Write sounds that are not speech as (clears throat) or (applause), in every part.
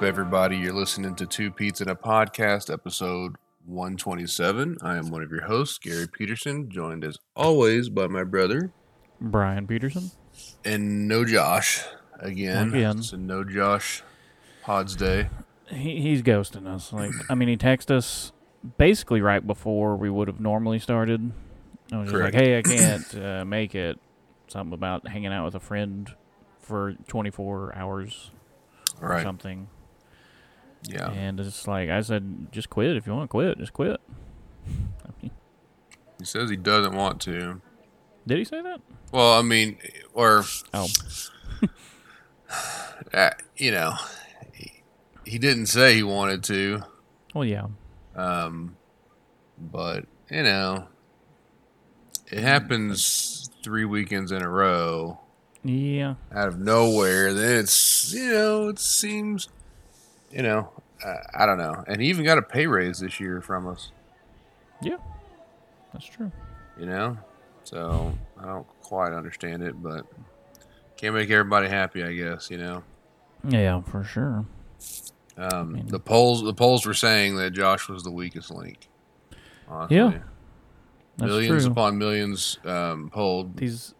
Up, everybody? You're listening to Two Pete's in a Podcast, episode 127. I am one of your hosts, Gary Peterson, joined as always by my brother Brian Peterson. and no Josh again. Again. It's a no Josh Pods Day. He, he's ghosting us. Like, I mean, he texted us basically right before we would have normally started. I was just Correct. like, "Hey, I (coughs) can't uh, make it." Something about hanging out with a friend for 24 hours or Right. something. Yeah. And it's like I said, just quit if you want to quit. Just quit. I mean, He says he doesn't want to. did he say that? Well, I mean, or, Oh, (sighs) uh, you know, he, he didn't say he wanted to. well, yeah. Um, but you know, it happens three weekends in a row Yeah. out of nowhere. Then it's you know it seems you know uh, I don't know, and he even got a pay raise this year from us. Yeah. That's true. You know, so I don't quite understand it, but can't make everybody happy, I guess. You know, Yeah, for sure. um, mean- the polls the polls were saying that Josh was the weakest link. Honestly. Yeah. That's millions true. upon millions um, polled. these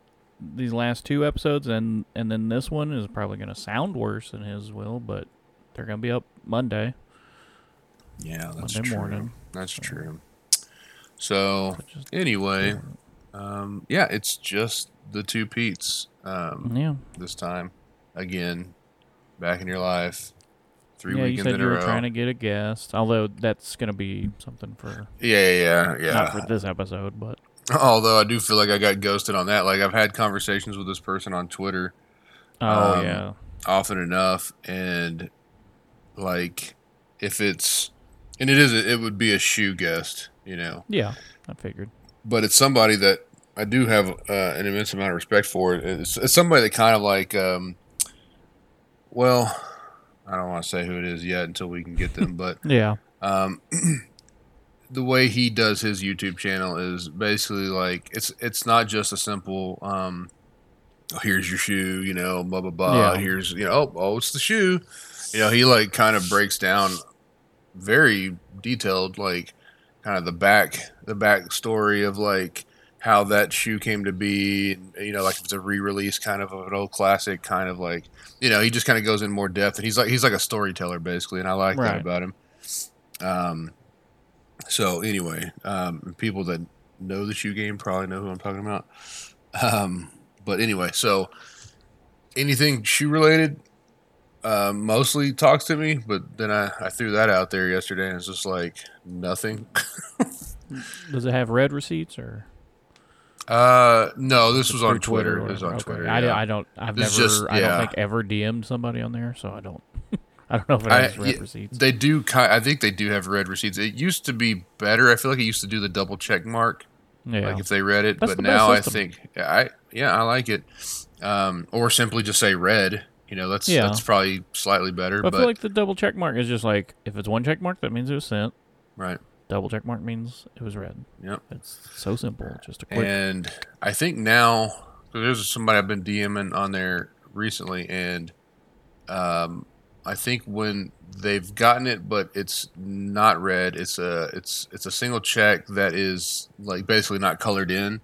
these last two episodes and and then this one is probably going to sound worse than his will, but they're going to be up Monday. Yeah, that's Monday true. morning. That's true. So which is- anyway, um, yeah, it's just the two Pete's um, yeah, this time. Again, back in your life, three yeah. You said in you were row. trying to get a guest, although that's going to be something for yeah, yeah, yeah. not for this episode, but Although I do feel like I got ghosted on that. Like I've had conversations with this person on Twitter oh Um, yeah, often enough, and like if it's and it is it would be a shoe guest, you know. yeah. I figured. but it's somebody that I do have uh, an immense amount of respect for. It's, it's somebody that kind of like, um, well, I don't want to say who it is yet until we can get them, but (laughs) Yeah, um, (clears throat) the way he does his YouTube channel is basically like it's it's not just a simple. Um, oh, here's your shoe, you know, blah blah blah. Yeah. Here's you know, oh, oh, it's the shoe. You know, he like kind of breaks down very detailed, like kind of the back the back story of like how that shoe came to be. You know, like if it's a re-release kind of of an old classic, kind of like you know, he just kind of goes in more depth, and he's like he's like a storyteller basically, and I like that about him. Um, so anyway, um, people that know the shoe game probably know who I'm talking about. Um, but anyway, so anything shoe related, uh, mostly talks to me. But then I, I threw that out there yesterday, and it's just like nothing. (laughs) does it have read receipts or Uh, no, this was on Twitter. It was on okay. Twitter. I, yeah. I don't. I've It's never. just- I don't think ever DM'd somebody on there, so I don't. (laughs) I don't know if it I- has read yeah, receipts. They do. I think they do have read receipts. It used to be better. I feel like it used to do the double check mark. yeah, like if they read it. That's but now I think yeah, I yeah I like it, um, or simply just say read. You know that's Yeah. that's probably slightly better. But I feel like the double check mark is just like if it's one check mark, that means it was sent. right, Double check mark means it was read. yep. It's so simple. Just a quick. And I think now there's somebody I've been DMing on there recently, and um, I think when they've gotten it, but it's not read. It's a it's it's a single check that is like basically not colored in.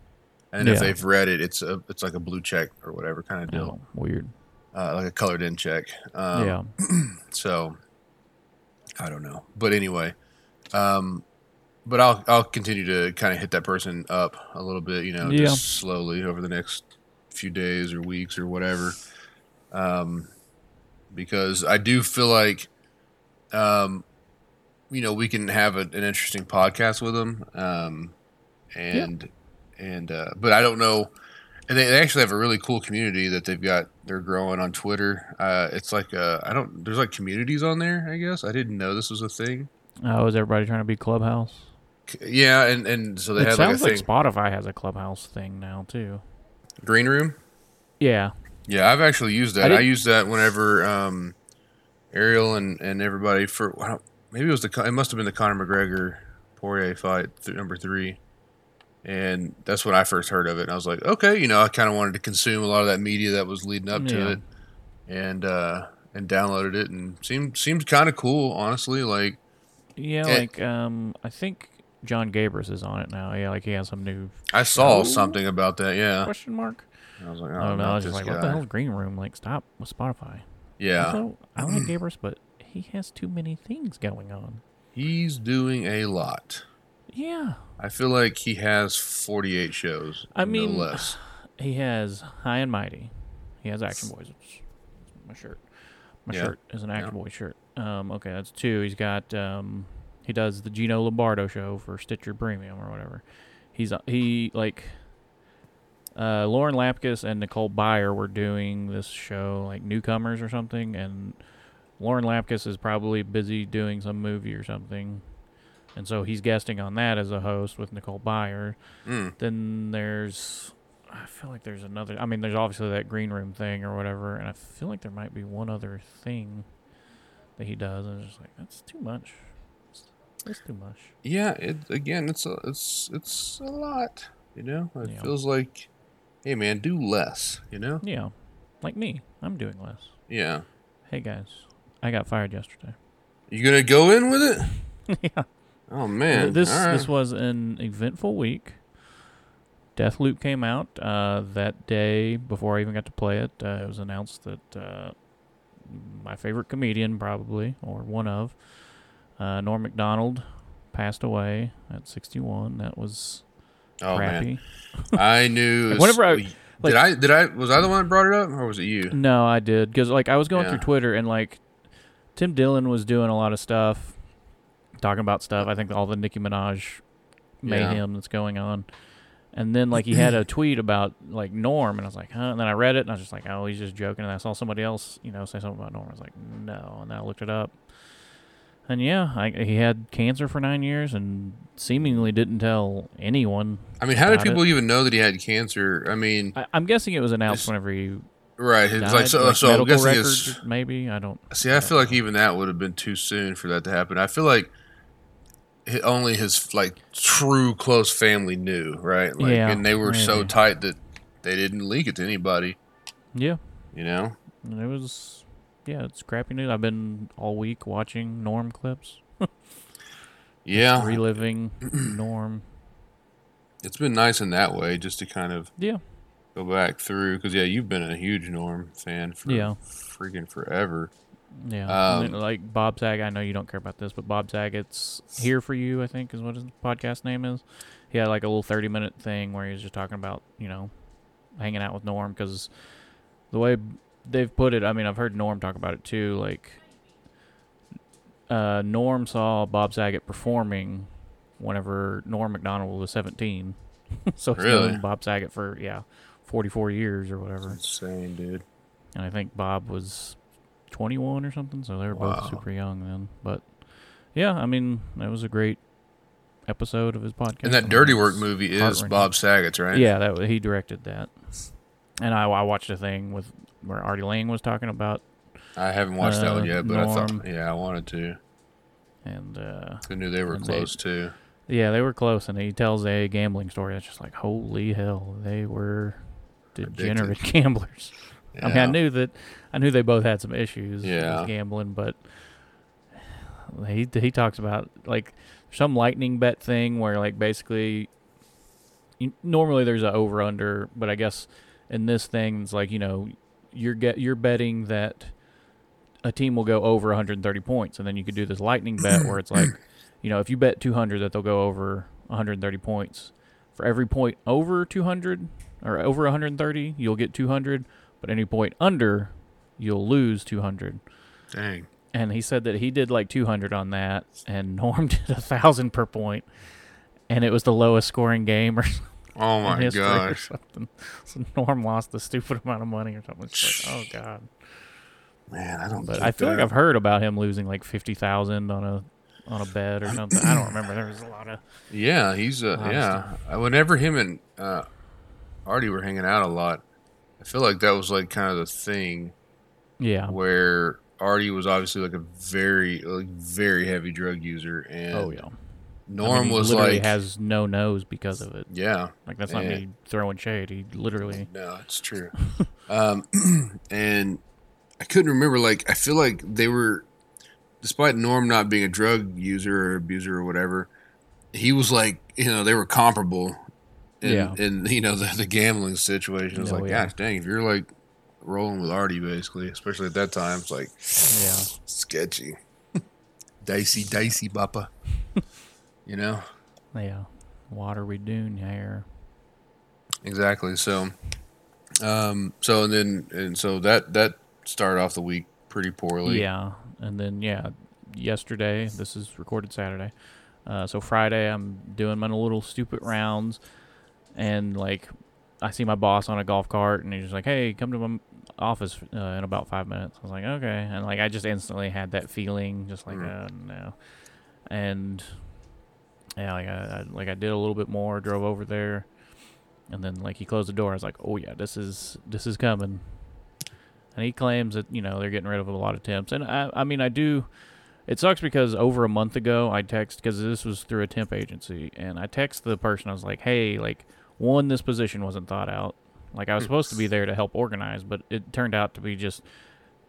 And if Yeah. they've read it, it's a it's like a blue check or whatever kind of deal, oh, weird. uh, like a colored in check. Um, yeah. (clears throat) So I don't know, but anyway, um, but I'll I'll continue to kind of hit that person up a little bit, you know, Yeah. just slowly over the next few days or weeks or whatever, um, because I do feel like, um, you know, we can have a, an interesting podcast with them, um, and and uh, but I don't know. And they, they actually have a really cool community that they've got. They're growing on Twitter. Uh, it's like uh, I don't. There's like communities on there. I guess I didn't know this was a thing. Oh, is everybody trying to be Clubhouse? Yeah, and and so they it have like a sounds like, thing. Spotify has a Clubhouse thing now too. Green Room. Yeah. Yeah, I've actually used that. I, didn't- used that whenever um, Ariel and, and everybody for I don't- maybe it was the it must have been the Conor McGregor Poirier fight th- number three, and that's when I first heard of it. And I was like, okay, you know, I kind of wanted to consume a lot of that media that was leading up to it, and uh, and downloaded it and seemed seemed kind of cool, honestly. Like Yeah, like um, I think Jon Gabrus is on it now. Yeah, like he has some new I saw something about that. Yeah, question mark. I was like, I oh, don't know. I was just like, what the guy. hell's Green Room? Like, stop with Spotify. Yeah, Also, I like (clears throat) Gabrus, but he has too many things going on. he's doing a lot. Yeah, I feel like he has 48 shows. I no mean, less. (sighs) he has High and Mighty. He has Action Boys. It's, it's my shirt. My Yeah. shirt is an Action Yeah. Boy shirt. Um, okay, that's two. He's got um, he does the Gino Lombardo show for Stitcher Premium or whatever. He's uh, he like uh, Lauren Lapkus and Nicole Byer were doing this show like newcomers or something, and Lauren Lapkus is probably busy doing some movie or something, and so he's guesting on that as a host with Nicole Byer. Mm. Then there's, I feel like there's another. I mean, there's obviously that green room thing or whatever, and I feel like there might be one other thing that he does, and it's just like that's too much. That's too much. Yeah, it again, it's a it's it's a lot. You know, it Yeah. feels like, hey man, do less. You know? Yeah, like me, I'm doing less. Yeah. Hey guys, I got fired yesterday. You gonna go in with it? (laughs) yeah, Oh man, this right. this was an eventful week. Deathloop came out uh, that day before I even got to play it. Uh, it was announced that uh, my favorite comedian, probably or one of, uh, Norm Macdonald, passed away at 61. That was oh crappy. man, (laughs) I knew. Like, whenever I- did I did I was I the one that brought it up or was it you? No, I did because like I was going Yeah. through Twitter and like Tim Dillon was doing a lot of stuff, talking about stuff. I think all the Nicki Minaj Yeah. mayhem that's going on, and then like he had a (clears throat) tweet about like Norm, and I was like, huh? And then I read it and I was just like, oh, he's just joking. And I saw somebody else, you know, say something about Norm. I was like, no, and then I looked it up. And yeah, I, he had cancer for nine years and seemingly didn't tell anyone. I mean, how did Got it. people even know that he had cancer? I mean, I, I'm guessing it was announced whenever he right? It's died, like so. like so I'm guessing records, maybe I don't. See, I feel like even that would have been too soon for that to happen. I feel like only his like true close family knew, right? Like, Yeah, and they were so tight that they didn't leak it to anybody. Yeah, You know? and it was. Yeah, it's crappy news. I've been all week watching Norm clips, (laughs) Yeah, reliving (clears throat) Norm. it's been nice in that way, just to kind of Yeah, go back through. Because yeah, you've been a huge Norm fan for Yeah. freaking forever. Yeah. And Um, then, like Bob Saget. I know you don't care about this, but Bob Saget's here for you. I think is what his podcast name is. He had like a little thirty-minute thing where he was just talking about you know hanging out with Norm because the way they've put it. I mean, I've heard Norm talk about it too. Like, uh, Norm saw Bob Saget performing whenever Norm Macdonald was seventeen. (laughs) so he's Really? known Bob Saget for yeah, forty-four years or whatever. Insane, dude. and I think Bob was 21 or something, so they were both super young then. But yeah, I mean, that was a great episode of his podcast. And that Dirty Work movie is. Bob Saget's, right? Yeah, that he directed that. And I, I watched a thing with where Artie Lange was talking about, I haven't watched that Uh, one yet, but I thought, yeah, I wanted to. and uh, I knew they were And they- close too. yeah, they were close. And he tells a gambling story that's just like, holy hell, they were degenerate (laughs) gamblers. I mean, I knew that I knew they both had some issues Yeah. with gambling, but he he talks about like some lightning bet thing where like basically you, normally there's a over under, but I guess in this thing it's like you know you're get you're betting that a team will go over 130 points, and then you could do this lightning bet where it's like (clears throat) you know if you bet 200 that they'll go over 130 points. For every point over 200 or over 130 you'll get 200 but any point under, you'll lose 200. Dang. And he said that he did like 200 on that, and (laughs) Norm did a thousand per point, and it was the lowest scoring game or (laughs) Oh my gosh. something. So Norm lost a stupid amount of money or something. It's like, oh god. Man, I don't. But I feel like. I've heard about him losing like 50,000 on a on a bet or something. I don't remember. There was a lot of Yeah, he's a, Lot of yeah. Uh, Whenever him and uh, Artie were hanging out a lot, feel like that was like kind of the thing yeah. where Artie was obviously like a very like very heavy drug user, and Oh yeah. Norm I mean, he was literally like has no nose because of it. yeah. Like that's not Yeah. me throwing shade. He literally No, it's true. (laughs) um, (clears throat) and I couldn't remember. Like I feel like they were, despite Norm not being a drug user or abuser or whatever, he was like you know they were comparable. In, Yeah. in you know the, the gambling situation, is Oh, like, yeah. gosh dang, if you're like rolling with Artie, basically, especially at that time, it's like Yeah. sketchy, dicey, dicey, bappa. you know Yeah. Water we doing here. exactly. So, um, so and then and so that that started off the week pretty poorly. Yeah, and then yeah, yesterday. This is recorded Saturday. Uh, so Friday, I'm doing my little stupid rounds, and like, I see my boss on a golf cart, and he's just like, "Hey, come to my office uh, in about five minutes." I was like, "Okay," and like, I just instantly had that feeling, just like, Mhm. uh, no, and yeah, like I, I like I did a little bit more, drove over there, and then like he closed the door. I was like, "Oh yeah, this is this is coming." and he claims that you know they're getting rid of a lot of temps and i, I mean i do it sucks because over a month ago i text because this was through a temp agency and i text the person i was like hey like one this position wasn't thought out. Like i was supposed to be there to help organize but it turned out to be just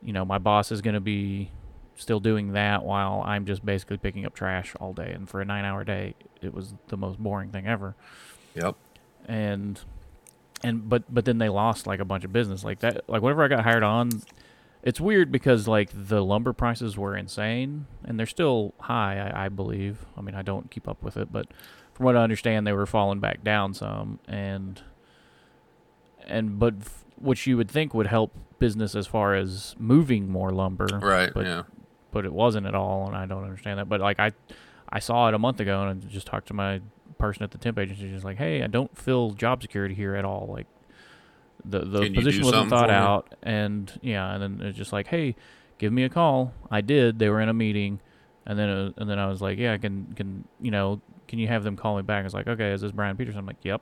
you know my boss is going to be still doing that while i'm just basically picking up trash all day. And for a nine hour day it was the most boring thing ever. Yep. and and but but then they lost like a bunch of business. Like that like whenever i got hired on it's weird because like the lumber prices were insane and they're still high I, I believe. I mean i don't keep up with it but from what i understand they were falling back down some and and but f- which you would think would help business as far as moving more lumber Right. But- yeah. but it wasn't at all, and I don't understand that. But like I, I saw it a month ago, and I just talked to my person at the temp agency, just like, hey, I don't feel job security here at all. Like the the Can position wasn't thought out, and yeah, and then it's just like, hey, give me a call. I did. They were in a meeting, and then uh, and then I was like, yeah, I can can you know can you have them call me back? It's like, okay, is this Brian Peterson? I'm like, yep.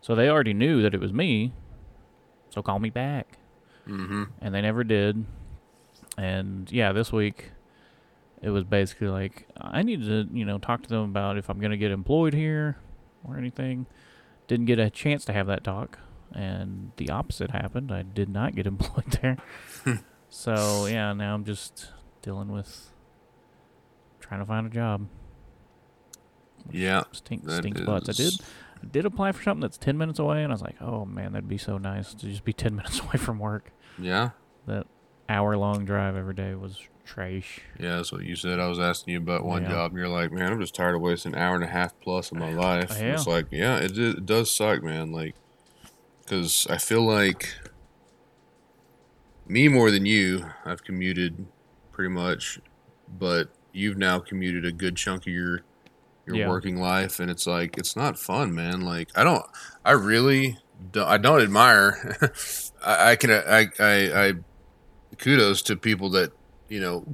So they already knew that it was me. So call me back Mm-hmm. and they never did. And yeah, this week it was basically like I need to, you know, talk to them about if I'm going to get employed here or anything. Didn't get a chance to have that talk, and the opposite happened. I did not get (laughs) employed there. (laughs) so yeah, now I'm just dealing with trying to find a job. Yeah. Stink, stinks butts. I did I did apply for something that's ten minutes away, and I was like, oh man, that'd be so nice to just be ten (laughs) minutes away from work. Yeah. That hour long drive every day was trash. Yeah. That's what you said. I was asking you about one Yeah. job, and you're like, man, I'm just tired of wasting an hour and a half plus of my life. And It's like, yeah, it, it does suck, man. Like, because I feel like me more than you, I've commuted pretty much, but you've now commuted a good chunk of your your Yeah. working life, and it's like it's not fun, man. Like, I don't, I really don't, I don't admire. (laughs) I, I can, I, I, I, kudos to people that you know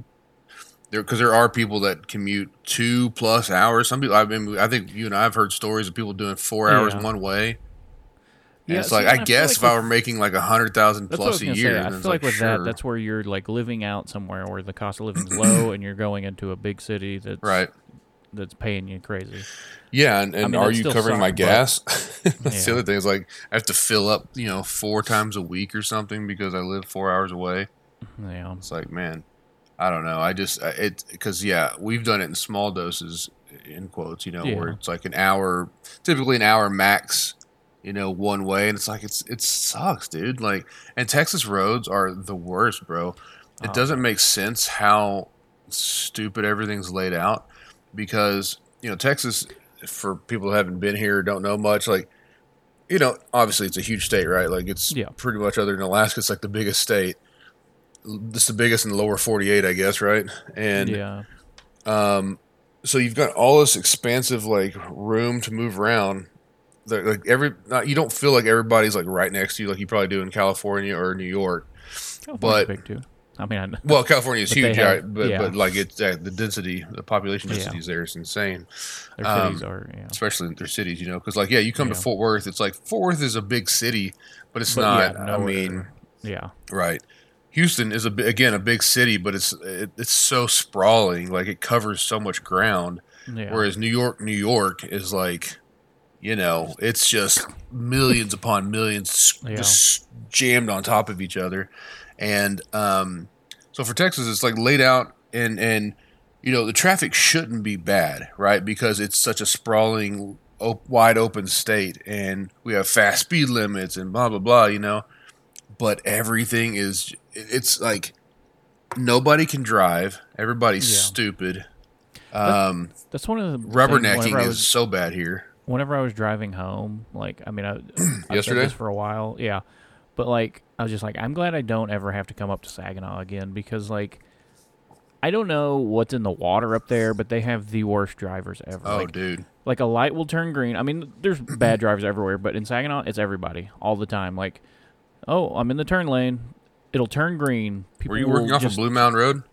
there because there are people that commute two plus hours. Some people, I mean, I think you and I have heard stories of people doing four hours Yeah. one way. And Yeah, it's see, like I I guess like if I were making like a hundred thousand That's what I plus a year, say. I feel it's like, with sure. that, that's where you're like living out somewhere where the cost of living's low, and you're going into a big city that's right. That's paying you crazy. Yeah, and, and mean, are you covering suck, my gas? (laughs) That's the other thing. Is like I have to fill up, you know, four times a week or something because I live four hours away. Yeah, It's like, man, I don't know. I just it because yeah, we've done it in small doses, in quotes, you know, where it's like an hour, typically an hour max, you know, one way, and it's like it's it sucks, dude. Like, and Texas roads are the worst, bro. It Oh, doesn't make sense how stupid everything's laid out because you know Texas, for people who haven't been here don't know much, like. You know, obviously it's a huge state, right? Like it's Yeah. pretty much other than Alaska, it's like the biggest state this is the biggest in the lower 48 i guess right and yeah, um so you've got all this expansive like room to move around Like- like every not, you don't feel like everybody's like right next to you like you probably do in california or new york California's but- big too. I mean, I, well (laughs) california is huge have- right? but, yeah. but like it's uh, the density the population Yeah. density there is insane their um, cities are. Yeah, especially in their cities you know because like yeah you come Yeah. to fort worth it's like fort worth is a big city but it's But not yeah, i mean yeah, Right. Houston is a again a big city, but it's it, it's so sprawling. Like it covers so much ground. yeah. Whereas New York, New York is like, you know, it's just millions upon millions Yeah. just jammed on top of each other. And um, so for Texas, it's like laid out and and you know the traffic shouldn't be bad, right? Because it's such a sprawling, op- wide open state, and we have fast speed limits and blah blah blah. You know, but everything is it's like nobody can drive. Everybody's Yeah. stupid. Um, That's one of the rubbernecking whenever is was- so bad here. whenever I was driving home, like I mean, I, (clears throat) Yesterday? for a while, yeah, but like I was just like, I'm glad I don't ever have to come up to Saginaw again because like I don't know what's in the water up there, but they have the worst drivers ever. Oh, like, dude. like a light will turn green. I mean, there's (clears throat) bad drivers everywhere, but in Saginaw, it's everybody all the time. Like, oh, I'm in the turn lane. It'll turn green. People Were you working off just, of Blue Mound Road?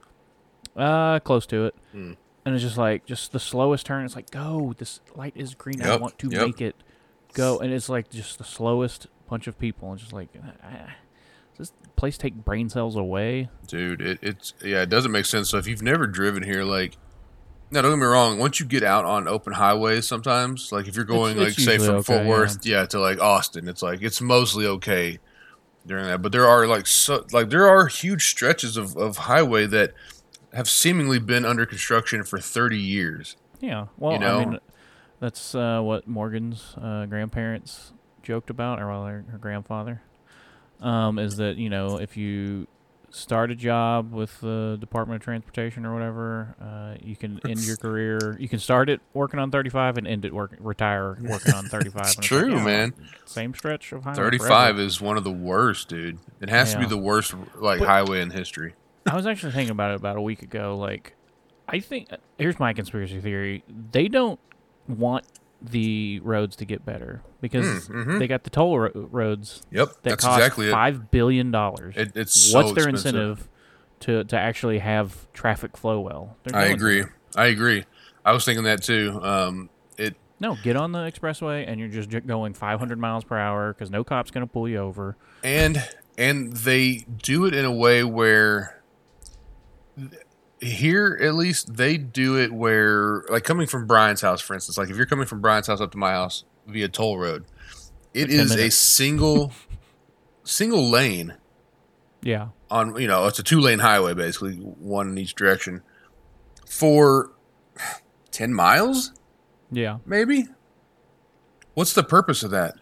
Uh, close to it. Hmm. And it's just like just the slowest turn. It's like go. This light is green. I want to yep. make it go. And it's like just the slowest bunch of people. And just like, ah, does this place take brain cells away? Dude, it, it's yeah, it doesn't make sense. So if you've never driven here, like, no, don't get me wrong. Once you get out on open highways, sometimes, like if you're going, it's like, say from okay, Fort Worth, yeah. to like Austin, it's like it's mostly okay during that. But there are like so like there are huge stretches of of highway that have seemingly been under construction for 30 years. Yeah. Well, know? I mean, that's uh, what Morgan's uh, grandparents joked about, or rather, her grandfather. Um, is that you know if you start a job with the Department of Transportation or whatever, uh, you can (laughs) end your career. You can start it working on 35 and end it work retire (laughs) working on 35. It's And like, true, yeah, man. Same stretch of highway. 35 forever. is one of the worst, dude. It has to be the worst like But- highway in history. I was actually thinking about it about a week ago. Like, I think here's my conspiracy theory: they don't want the roads to get better because mhm. they got the toll ro- roads Yep, that that's cost exactly five billion dollars. It- it's What's so their expensive. incentive to to actually have traffic flow well? There's I agree. incentive. I agree. I was thinking that too. Um, it No, get on the expressway and you're just going 500 miles per hour because no cop's gonna pull you over. and and they do it in a way where here at least they do it where like coming from Brian's house for instance like if you're coming from Brian's house up to my house via toll road it is Like 10 is a single single lane Yeah, on you know it's a two lane highway basically one in each direction for 10 miles yeah, maybe. What's the purpose of that?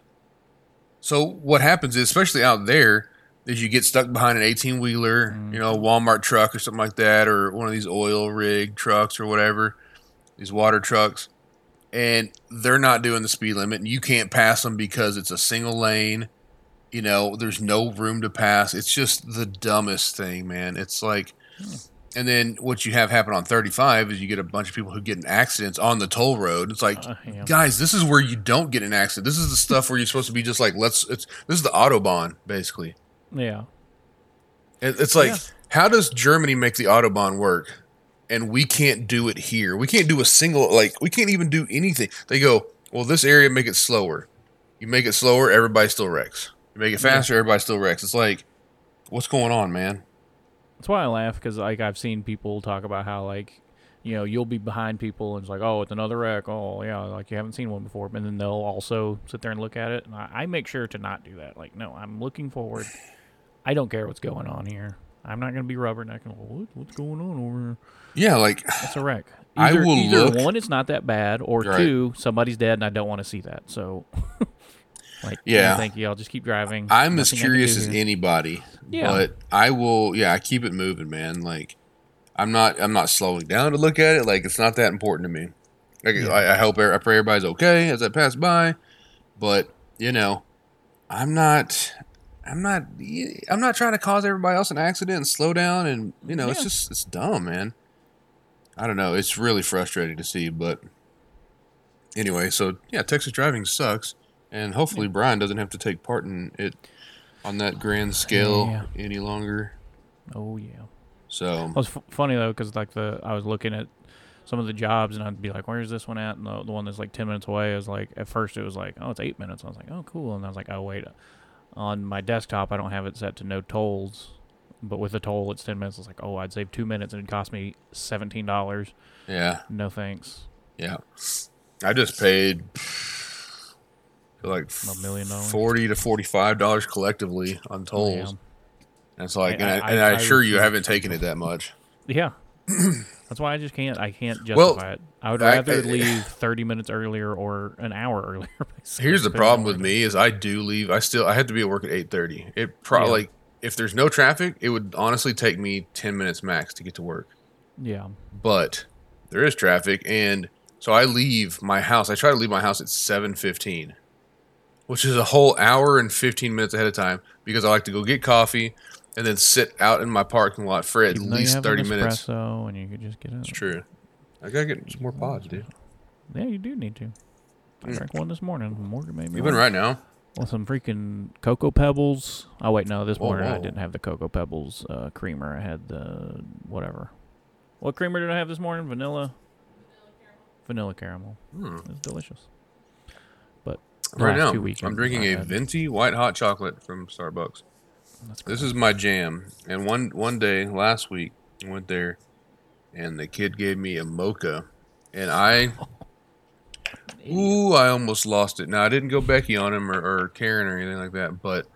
So what happens is, especially out there, is you get stuck behind an eighteen wheeler, you know, Walmart truck or something like that, or one of these oil rig trucks or whatever, these water trucks, and they're not doing the speed limit, and you can't pass them because it's a single lane. You know, there's no room to pass. It's just the dumbest thing, man. It's like, and then what you have happen on 35 is you get a bunch of people who get in accidents on the toll road. It's like, Uh, yeah. guys, this is where you don't get an accident. This is the stuff where you're supposed to be just like, let's. It's this is the autobahn basically. Yeah. It, it's like, Yeah. how does Germany make the autobahn work, and we can't do it here? We can't do a single like we can't even do anything. They go, well, this area make it slower. You make it slower, everybody still wrecks. You make it faster, everybody still wrecks. It's like, what's going on, man? That's why I laugh because like I've seen people talk about how like you know you'll be behind people and it's like oh it's another wreck oh yeah like you haven't seen one before and then they'll also sit there and look at it and I, I make sure to not do that like no I'm looking forward (laughs) I don't care what's going on here I'm not gonna be rubbernecking what, what's going on over here Yeah, like it's a wreck (sighs) I either, will either look- one it's not that bad or Right. two somebody's dead and I don't want to see that so (laughs) like Yeah. thank you I'll just keep driving I'm as Nothing I can curious as anybody. Yeah. But I will yeah, I keep it moving, man. Like I'm not I'm not slowing down to look at it. Like it's not that important to me. Like Yeah. I, I hope I pray everybody's okay as I pass by. But, you know, I'm not I'm not I'm not trying to cause everybody else an accident and slow down and you know, it's just it's dumb, man. I don't know. It's really frustrating to see, but anyway, so yeah, Texas driving sucks, and hopefully Brian doesn't have to take part in it on that grand scale Yeah. any longer. oh yeah So It was f- funny though, because like the I was looking at some of the jobs, and I'd be like, "Where's this one at?" And the, the one that's like ten minutes away is like at first it was like, "Oh, it's eight minutes." I was like, "Oh, cool," and I was like, "Oh, wait." On my desktop, I don't have it set to no tolls, but with a toll, it's ten minutes. It's like, "Oh, I'd save two minutes, and it'd cost me seventeen dollars." yeah, No thanks. yeah, I just paid (sighs) like A million dollars? forty to forty five dollars collectively on oh, tolls. And it's like, I- and I, I- and I, I assure you, I haven't taken it that much. Yeah. (clears throat) That's why I just can't. I can't Well, justify it. I would rather I- leave (sighs) thirty minutes earlier or an hour earlier. (laughs) Here's the problem with me is I do leave. I still I had to be at work at eight thirty. It probably Yeah. like if there's no traffic, it would honestly take me ten minutes max to get to work. Yeah. But there is traffic, and so I leave my house. I try to leave my house at seven fifteen, which is a whole hour and fifteen minutes ahead of time because I like to go get coffee and then sit out in my parking lot for at Even least thirty an minutes. espresso and you could just get it. It's true. I gotta get some more pods, dude. Yeah, you do need to. I Mm. drank one this morning. Morgan made me You've one. right now. with some freaking cocoa pebbles. Oh wait, no, this Whoa, morning I didn't have the cocoa pebbles uh, creamer. I had the whatever. What creamer did I have this morning? Vanilla. Vanilla caramel. Hmm. It was delicious. But Right now, I'm drinking a venti white hot chocolate from Starbucks. This is my jam. And one one day last week, I went there, and the kid gave me a mocha, and I, (laughs) ooh, I almost lost it. Now I didn't go Becky on him or, or Karen or anything like that, but,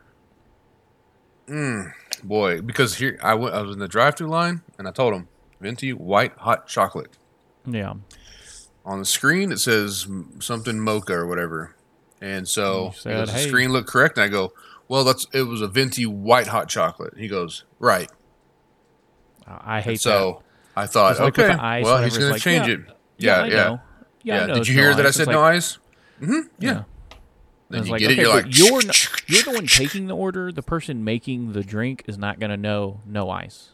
mm, boy, because here I went, I was in the drive-through line, and I told him venti white hot chocolate. yeah. On the screen, it says something mocha or whatever, and so said, goes, the "Hey." screen looked correct, and I go, well, that's it was a venti white hot chocolate. He goes, right. I I hate so I thought, like okay, ice, well, he's going like, to change yeah, it. that. Yeah, I yeah. Yeah, yeah. Did you hear no that I said no ice? Mm-hmm. Yeah. Then you like, get it. okay, You're like, you're not, you're the one taking the order. The person making the drink is not going to know no ice.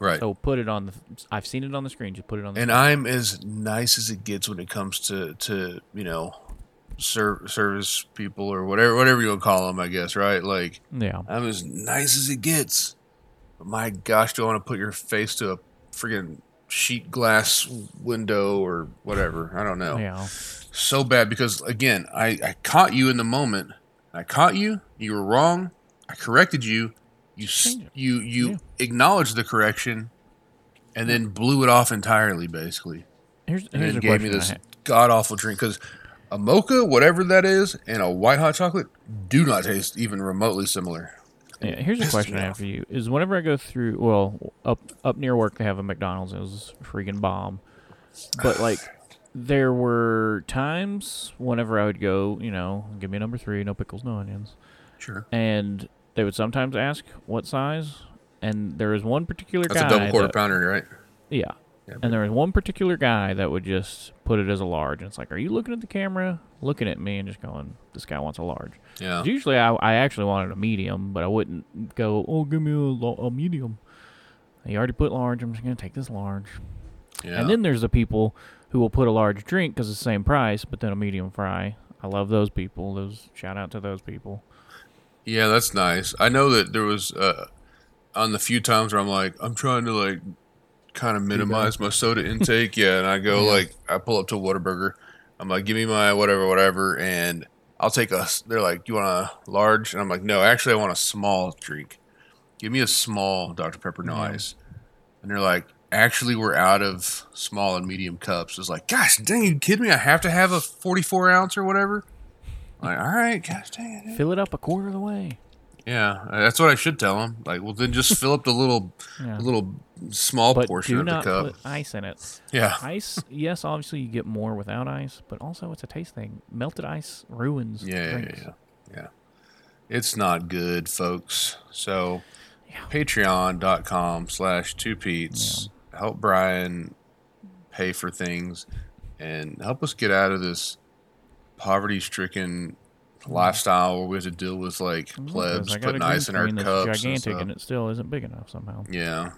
right. So put it on the. I've seen it on the screen. Just put it on the. And I'm as nice as it gets when it comes to to you know, ser- service people or whatever whatever you want to call them. I guess right. Like yeah. I'm as nice as it gets. But my gosh, do I want to put your face to a freaking sheet glass window or whatever? I don't know. Yeah. so bad because again, I, I caught you in the moment. I caught you. You were wrong. I corrected you. You s- Change it. you you Yeah. acknowledged the correction, and then blew it off entirely, basically, Here's here's and then a gave me this god awful drink because a mocha, whatever that is, and a white hot chocolate do not taste even remotely similar. Yeah, here's a question I have for you: Is whenever I go through, well, up up near work, they have a McDonald's. It was a freaking bomb. But like, (sighs) there were times whenever I would go, you know, give me a number three, no pickles, no onions, Sure, and they would sometimes ask what size, and there was one particular that's guy. a double quarter that- pounder, right? Yeah. Yeah, And there was one particular guy that would just put it as a large, and it's like, are you looking at the camera, looking at me, and just going, "This guy wants a large." yeah. Usually, I, I actually wanted a medium, but I wouldn't go, "Oh, give me a, a medium." He already put large. I'm just gonna take this large. yeah. And then there's the people who will put a large drink because it's the same price, but then a medium fry. I love those people. Those shout out to those people. Yeah, that's nice. I know that there was uh, on the few times where I'm like, I'm trying to like kind of minimize my soda (laughs) intake. Yeah, and I go Yeah. like, I pull up to a Whataburger. I'm like, give me my whatever, whatever, and I'll take a. They're like, you want a large? And I'm like, no, actually, I want a small drink. Give me a small Dr Pepper, no ice. And they're like, actually, we're out of small and medium cups. It's like, gosh, dang, you kidding me? I have to have a 44 ounce or whatever. I'm like, all right, gosh, dang it. Fill it up a quarter of the way. Yeah, uh, that's what I should tell him. Like, well, then just fill up the little, (laughs) Yeah. little small But portion of the cup. put ice in it. yeah, (laughs) Ice, yes, obviously you get more without ice, but also it's a taste thing. Melted ice ruins yeah, yeah, yeah, yeah. It's not good, folks. So, Yeah. patreon.com slash two Pete's. Help Brian pay for things and help us get out of this poverty stricken lifestyle where we have to deal with like plebs I got a putting ice in our cups. and gigantic stuff. and it still isn't big enough somehow. Yeah,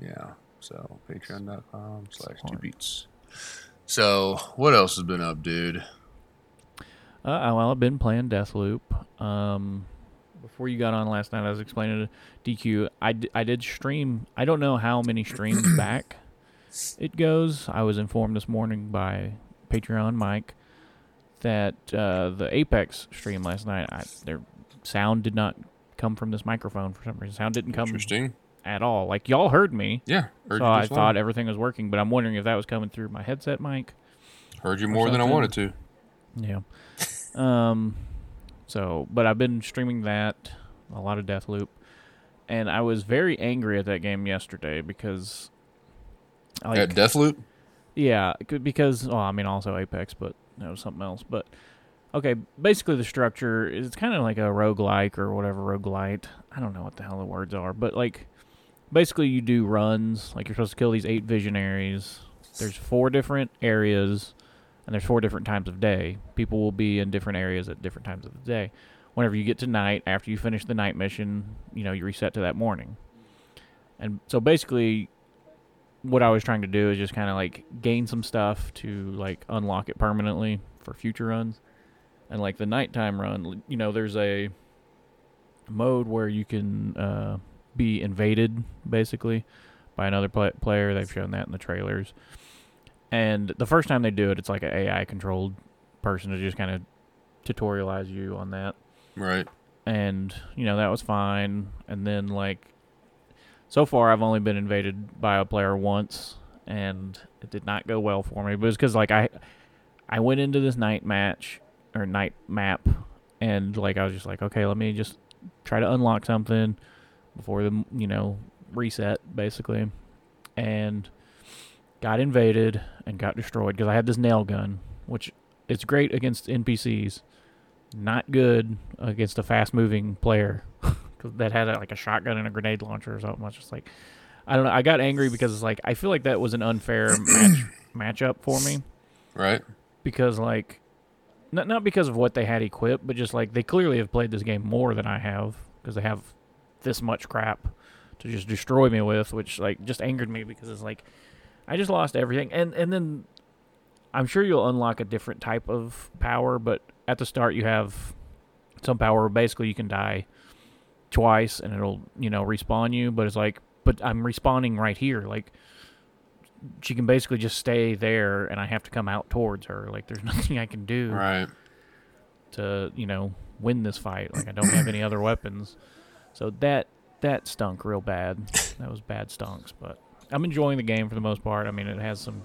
yeah. So patreon.com slash two Pete's. So what else has been up, dude? Uh, well, I've been playing Deathloop. Um, before you got on last night, I was explaining to DQ. I, d- I did stream. I don't know how many streams back (coughs) it goes. I was informed this morning by Patreon Mike that uh, the Apex stream last night, I, their sound did not come from this microphone for some reason. Sound didn't come Interesting. at all. Like y'all heard me, Yeah, heard so you I just thought everything was working. But I'm wondering if that was coming through my headset mic. heard you or more than I wanted to. Yeah. (laughs) um. So, but I've been streaming that a lot of Deathloop, and I was very angry at that game yesterday because, like, At Deathloop? yeah, because well, I mean, also Apex, but that was something else. But okay, basically the structure is it's kind of like a roguelike or whatever roguelite. I don't know what the hell the words are, but like basically you do runs. Like you're supposed to kill these eight visionaries. There's four different areas, and there's four different times of day. People will be in different areas at different times of the day. Whenever you get to night, after you finish the night mission, you know you reset to that morning. And so basically, what I was trying to do is just kind of like gain some stuff to like unlock it permanently for future runs. And like the nighttime run, you know, there's a mode where you can uh, be invaded basically by another pla player. They've shown that in the trailers. And the first time they do it, it's like an AI controlled person to just kind of tutorialize you on that Right. and you know that was fine and then like so far i've only been invaded by a player once and it did not go well for me. But it's because like i i went into this night match or night map and like i was just like okay let me just try to unlock something before the you know reset basically. And got invaded and got destroyed because i had this nail gun which it's great against npcs not good against a fast moving player that had a, like a shotgun and a grenade launcher or something. I was just like, I don't know. I got angry because it's like I feel like that was an unfair (clears throat) match matchup for me Right. because like not not because of what they had equipped, but just like they clearly have played this game more than I have because they have this much crap to just destroy me with, which like just angered me because it's like I just lost everything, and and then I'm sure you'll unlock a different type of power, but at the start you have some power basically you can die twice and it'll you know respawn you, but it's like but I'm respawning right here, like she can basically just stay there and I have to come out towards her. Like there's (laughs) nothing I can do Right. to, you know, win this fight. Like I don't have any other weapons. So that that stunk real bad. That was bad stunks, but I'm enjoying the game for the most part. I mean, it has some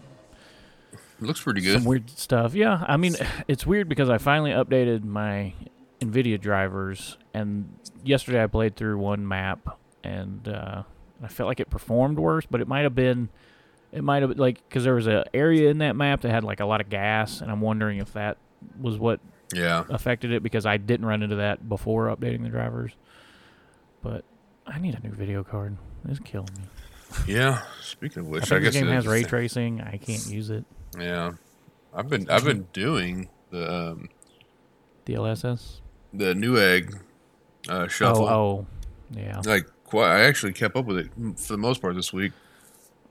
It looks pretty good. some weird stuff. Yeah, I mean, (sighs) it's weird because I finally updated my NVIDIA drivers, and yesterday I played through one map, and uh, I felt like it performed worse, but it might have been, it might have like because there was a area in that map that had like a lot of gas, and I'm wondering if that was what Yeah. affected it because I didn't run into that before updating the drivers. But I need a new video card. It's killing me. Yeah. Speaking of which, I, think guess this game has ray tracing. I can't use it. Yeah. I've been I've been doing the um, DLSS. the Newegg uh, shuffle. Oh, oh, yeah. Like quite, I actually kept up with it for the most part this week.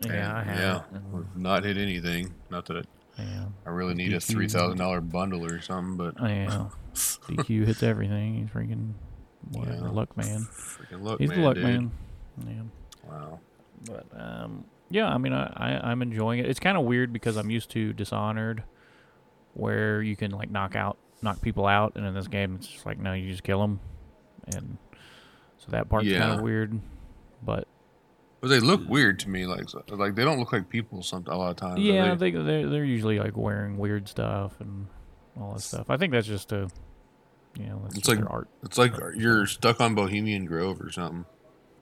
Yeah, and, I have. Yeah. Not hit anything. Not that I, Yeah. I really need a three thousand dollar bundle or something, but Yeah. (laughs) DQ hits everything. He's freaking whatever. Yeah. Luck man. freaking look, He's man, the luck dude. man. Yeah. Wow. But um, yeah, I mean, I, I I'm enjoying it. It's kind of weird because I'm used to Dishonored, where you can like knock out, knock people out, and in this game it's just like no, you just kill them, and so that part's kind of weird. But But they look weird to me. Like like they don't look like people. Some a lot of times. yeah, They, they they're, they're usually like wearing weird stuff and all that stuff. I think that's just a, you know, It's like- art. it's like you're stuck on Bohemian Grove or something.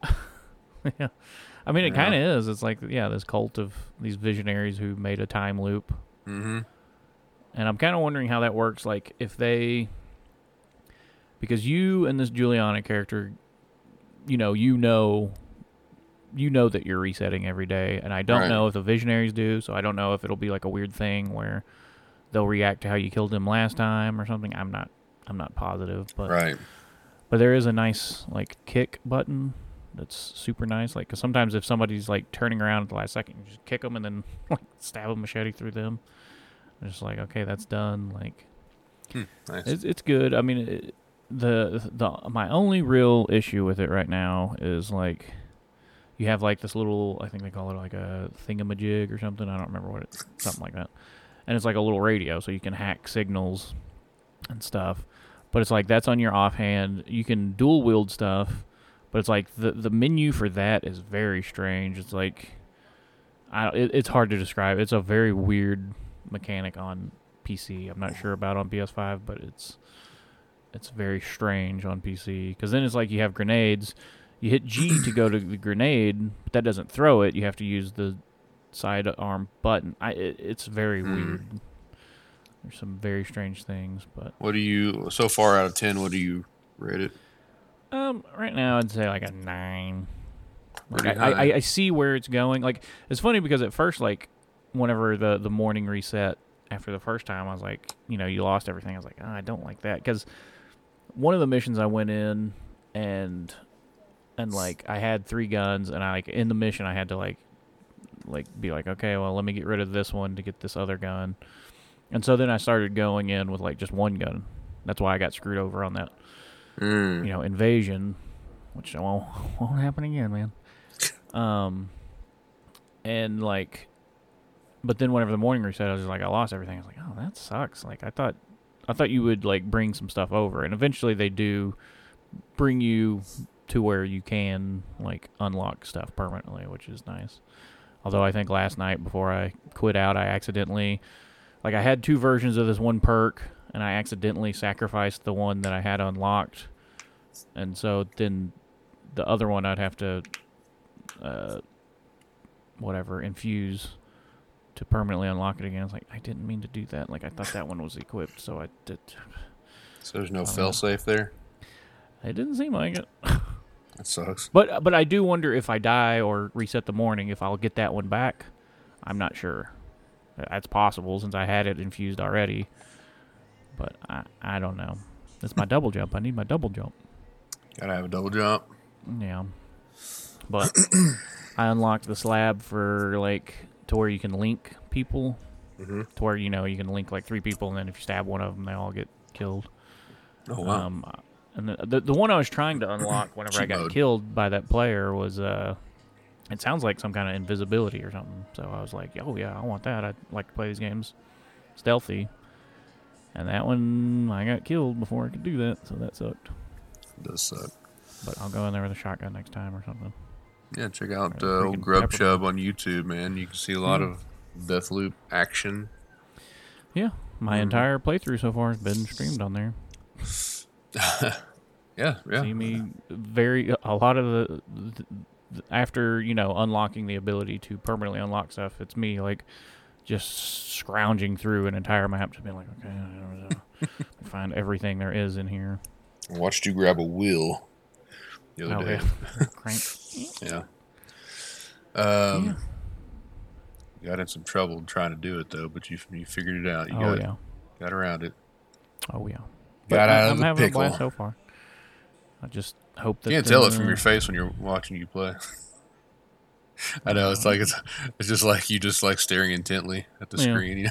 (laughs) yeah. I mean, it Yeah. kind of is. It's like, yeah, this cult of these visionaries who made a time loop. Mm-hmm. And I'm kind of wondering how that works. Like, if they. Because you and this Julianna character, you know, you know. You know that you're resetting every day, and I don't Right. know if the visionaries do, so I don't know if it'll be like a weird thing where they'll react to how you killed them last time or something. I'm not, I'm not positive, but Right. but there is a nice like kick button that's super nice. Like, 'cause sometimes if somebody's like turning around at the last second, you just kick them and then (laughs) like stab a machete through them. It's just like okay, that's done. Like hmm, Nice. it's it's good. I mean, it, the the my only real issue with it right now is like you have like this little I think they call it like a thingamajig or something. I don't remember what it something like that. And it's like a little radio, so you can hack signals and stuff. But it's like that's on your offhand. You can dual wield stuff, but it's like the the menu for that is very strange. It's like I it, it's hard to describe. It's a very weird mechanic on PC. I'm not sure about on PS5, but it's it's very strange on PC because then it's like you have grenades, you hit G to go to the (coughs) grenade, but that doesn't throw it. You have to use the sidearm button. I it, it's very Hmm. weird. There's some very strange things, but What do you so far out of ten? What do you rate it? um, right now I'd say like a nine. Like, I, I. I see where it's going. Like it's funny because at first, like whenever the the morning reset after the first time, I was like, you know, you lost everything. I was like, oh, I don't like that because one of the missions I went in and and like I had three guns and I like in the mission I had to like like be like, okay, well let me get rid of this one to get this other gun. And so then I started going in with like just one gun. That's why I got screwed over on that Mm. you know, invasion, which won't, (laughs) won't happen again, man. (laughs) Um, and like, but then whenever the morning reset, I was just like, I lost everything. I was like, oh, that sucks. Like, I thought, I thought you would like bring some stuff over, and eventually they do bring you to where you can like unlock stuff permanently, which is nice. Although I think last night before I quit out, I accidentally, like, I had two versions of this one perk, and I accidentally sacrificed the one that I had unlocked, and so then the other one I'd have to, uh, whatever, infuse to permanently unlock it again. It's like I didn't mean to do that. Like I thought that one was equipped, so I did. So there's no fail safe there. It didn't seem like it. That sucks. But but I do wonder if I die or reset the morning, if I'll get that one back. I'm not sure. That's possible since I had it infused already. But I I don't know. It's my double jump. I need my double jump. Gotta have a double jump. Yeah. But (clears throat) I unlocked the slab for like to where you can link people. Mm-hmm. To where you know you can link like three people, and then if you stab one of them, they all get killed. Oh wow. Um, and the, the the one I was trying to unlock whenever I got mode. killed by that player was uh, it sounds like some kind of invisibility or something. So I was like, oh yeah, I want that. I'd like to play these games stealthy. And that one I got killed before I could do that, so that sucked. It does suck. But I'll go in there with a shotgun next time or something. Yeah, check out uh, old freaking Grub Chub on YouTube, man. You can see a lot Yeah. of Deathloop action. Yeah, my Mhm. entire playthrough so far has been streamed on there. (laughs) Yeah, yeah. See me very a lot of the, the, the after you know unlocking the ability to permanently unlock stuff. It's me like just scrounging through an entire map to be like, okay, I don't know, (laughs) find everything there is in here. I watched you grab a wheel the other Oh, day. yeah. (laughs) Crank. Yeah. Um, got in some trouble trying to do it though, but you you figured it out. You Oh got yeah. got around it. Oh yeah. Got I- out of I'm the having pickle. a blast so far. I just hope that You can't tell it from your face when you're watching you play. (laughs) I know it's like it's it's just like you just like staring intently at the Yeah. screen, you know?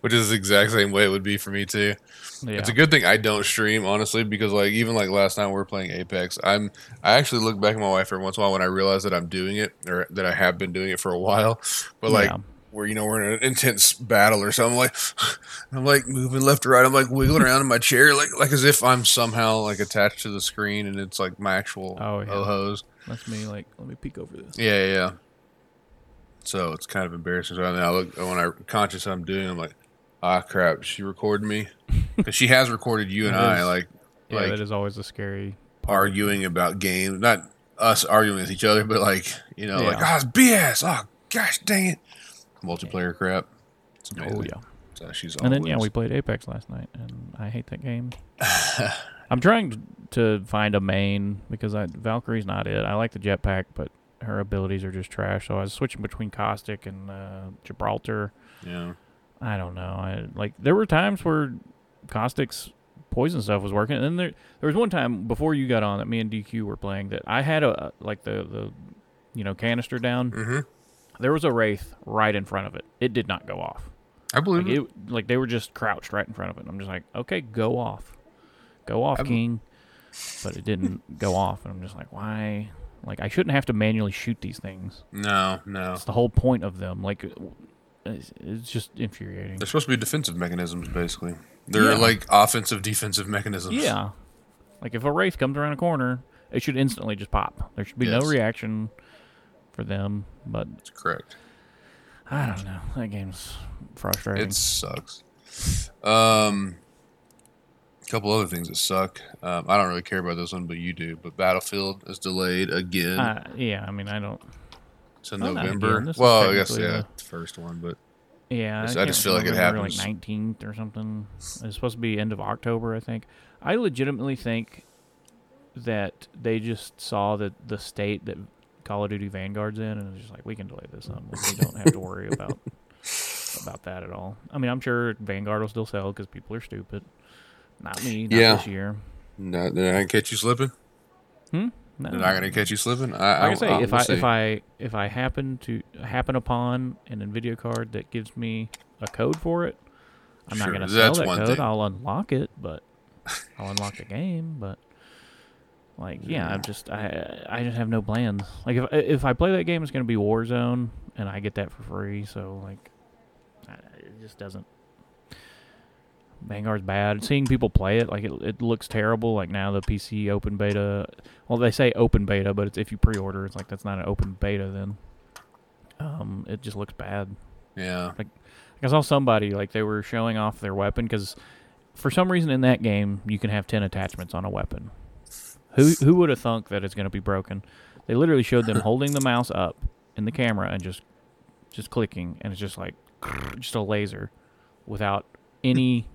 Which is the exact same way it would be for me too. Yeah. It's a good thing I don't stream, honestly, because like even like last night we were playing Apex. I'm I actually look back at my wife every once in a while when I realize that I'm doing it or that I have been doing it for a while. (laughs) But like Yeah. where you know we're in an intense battle or something, like (laughs) I'm like moving left to right. I'm like wiggling around in my chair, like like as if I'm somehow like attached to the screen and it's like my actual Oh, yeah. hose. That's me. Like, let me peek over this. Yeah, yeah. So it's kind of embarrassing. So then I look when I'm conscious I'm doing, I'm like, ah, crap. She recorded me (laughs) because she has recorded you and I is. like Yeah, like that is always a scary. arguing about games, not us arguing with each other, but like you know, like Yeah. oh, it's BS. Oh, gosh, dang it, multiplayer crap. It's amazing. Oh yeah. So she's And then yeah, we played Apex last night, and I hate that game. (laughs) I'm trying to find a main because I, Valkyrie's not it. I like the jetpack, but her abilities are just trash. So I was switching between Caustic and uh, Gibraltar. yeah. I don't know. I like there were times where Caustic's poison stuff was working, and then there there was one time before you got on that me and DQ were playing that I had a like the the you know canister down. Mm-hmm. There was a wraith right in front of it. It did not go off. I believe Like it. it, like they were just crouched right in front of it. And I'm just like, okay, go off, go off, I'm- King. But it didn't go off, and I'm just like, why? Like I shouldn't have to manually shoot these things. No, no. It's the whole point of them. Like, it's, it's just infuriating. They're supposed to be defensive mechanisms, basically. They're Yeah. like offensive, defensive mechanisms. Yeah, like if a wraith comes around a corner, it should instantly just pop. There should be Yes. no reaction for them. But that's correct. I don't know. That game's frustrating. It sucks. Um, couple other things that suck. Um, I don't really care about this one, but you do. But Battlefield is delayed again Uh, yeah, I mean, I don't. to not November. This is Well, I guess technically yeah, the- the first one, but Yeah, I just- I can't just feel like it remember, happens. Like nineteenth or something. It's supposed to be end of October, I think. I legitimately think that they just saw that the state that Call of Duty Vanguard's in, and it's just like we can delay this on. We don't have to worry about (laughs) about that at all. I mean, I'm sure Vanguard will still sell because people are stupid. Not me. Not Yeah. this year. no, not gonna catch you slipping. Hmm? No. They're not gonna catch you slipping. I, like I, I, say, I, if I see. if I if I happen to happen upon an Nvidia card that gives me a code for it, I'm Sure, not gonna sell that code. thing. I'll unlock it, but (laughs) I'll unlock the game. But like, yeah, Yeah. I'm just I I just have no plans. Like if if I play that game, it's gonna be Warzone, and I get that for free. So like, it just doesn't. Vanguard's bad. Seeing people play it, like it, it looks terrible. Like now the PC open beta. Well, they say open beta, but it's if you pre-order, it's like that's not an open beta. Then, um, it just looks bad. yeah, Like I saw somebody like they were showing off their weapon because for some reason in that game you can have ten attachments on a weapon. Who who would have thunk that it's going to be broken? They literally showed them (laughs) holding the mouse up in the camera and just just clicking, and it's just like (laughs) just a laser without any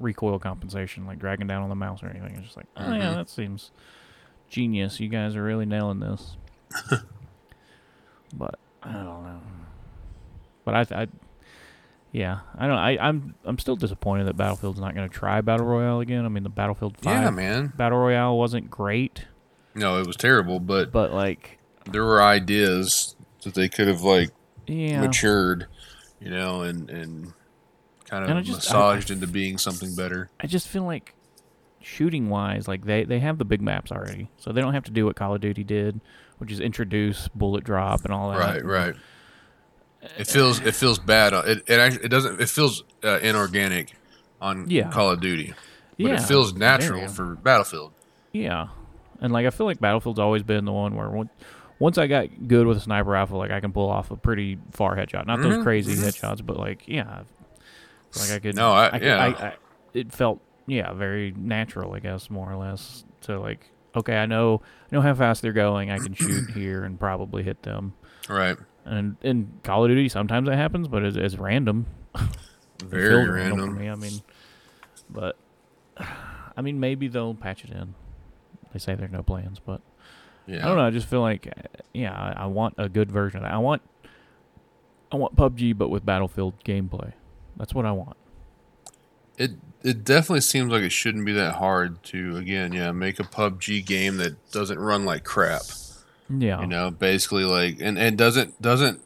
recoil compensation, like dragging down on the mouse or anything. It's just like, oh yeah, Mhm. that seems genius. You guys are really nailing this. (laughs) but I don't know. But I, I yeah, I don't. I, I'm I'm still disappointed that Battlefield's not going to try battle royale again. I mean, the Battlefield Five yeah, man. battle royale wasn't great, No, it was terrible, but but like, there were ideas that they could have like yeah, matured, you know, and and kind of just- I- I massaged into being something better. I just feel like shooting wise, like they they have the big maps already, so they don't have to do what Call of Duty did, which is introduce bullet drop and all that. Right, right. It feels it feels bad. It it actually, it doesn't. It feels uh, inorganic on Yeah. Call of Duty, but Yeah, it feels natural for Battlefield. Yeah, and like I feel like Battlefield's always been the one where once once I got good with a sniper rifle, like I can pull off a pretty far headshot. Not those Mhm, crazy mhm. headshots, but like yeah, like I could. No, I- could- yeah. I, I, it felt yeah very natural, I guess more or less. To like okay, I know I know how fast they're going. I can shoot (clears throat) here and probably hit them. Right. And in Call of Duty, sometimes that happens, but it's, it's random. (laughs) Very feels random. for me. I mean, but (sighs) I mean, maybe they'll patch it in. They say there's no plans, but Yeah. I don't know. I just feel like, yeah, I, I want a good version. Of that. I want, I want PUBG, but with Battlefield gameplay. That's what I want. It it definitely seems like it shouldn't be that hard to again, yeah, make a PUBG game that doesn't run like crap. Yeah, You know, basically like and, and doesn't doesn't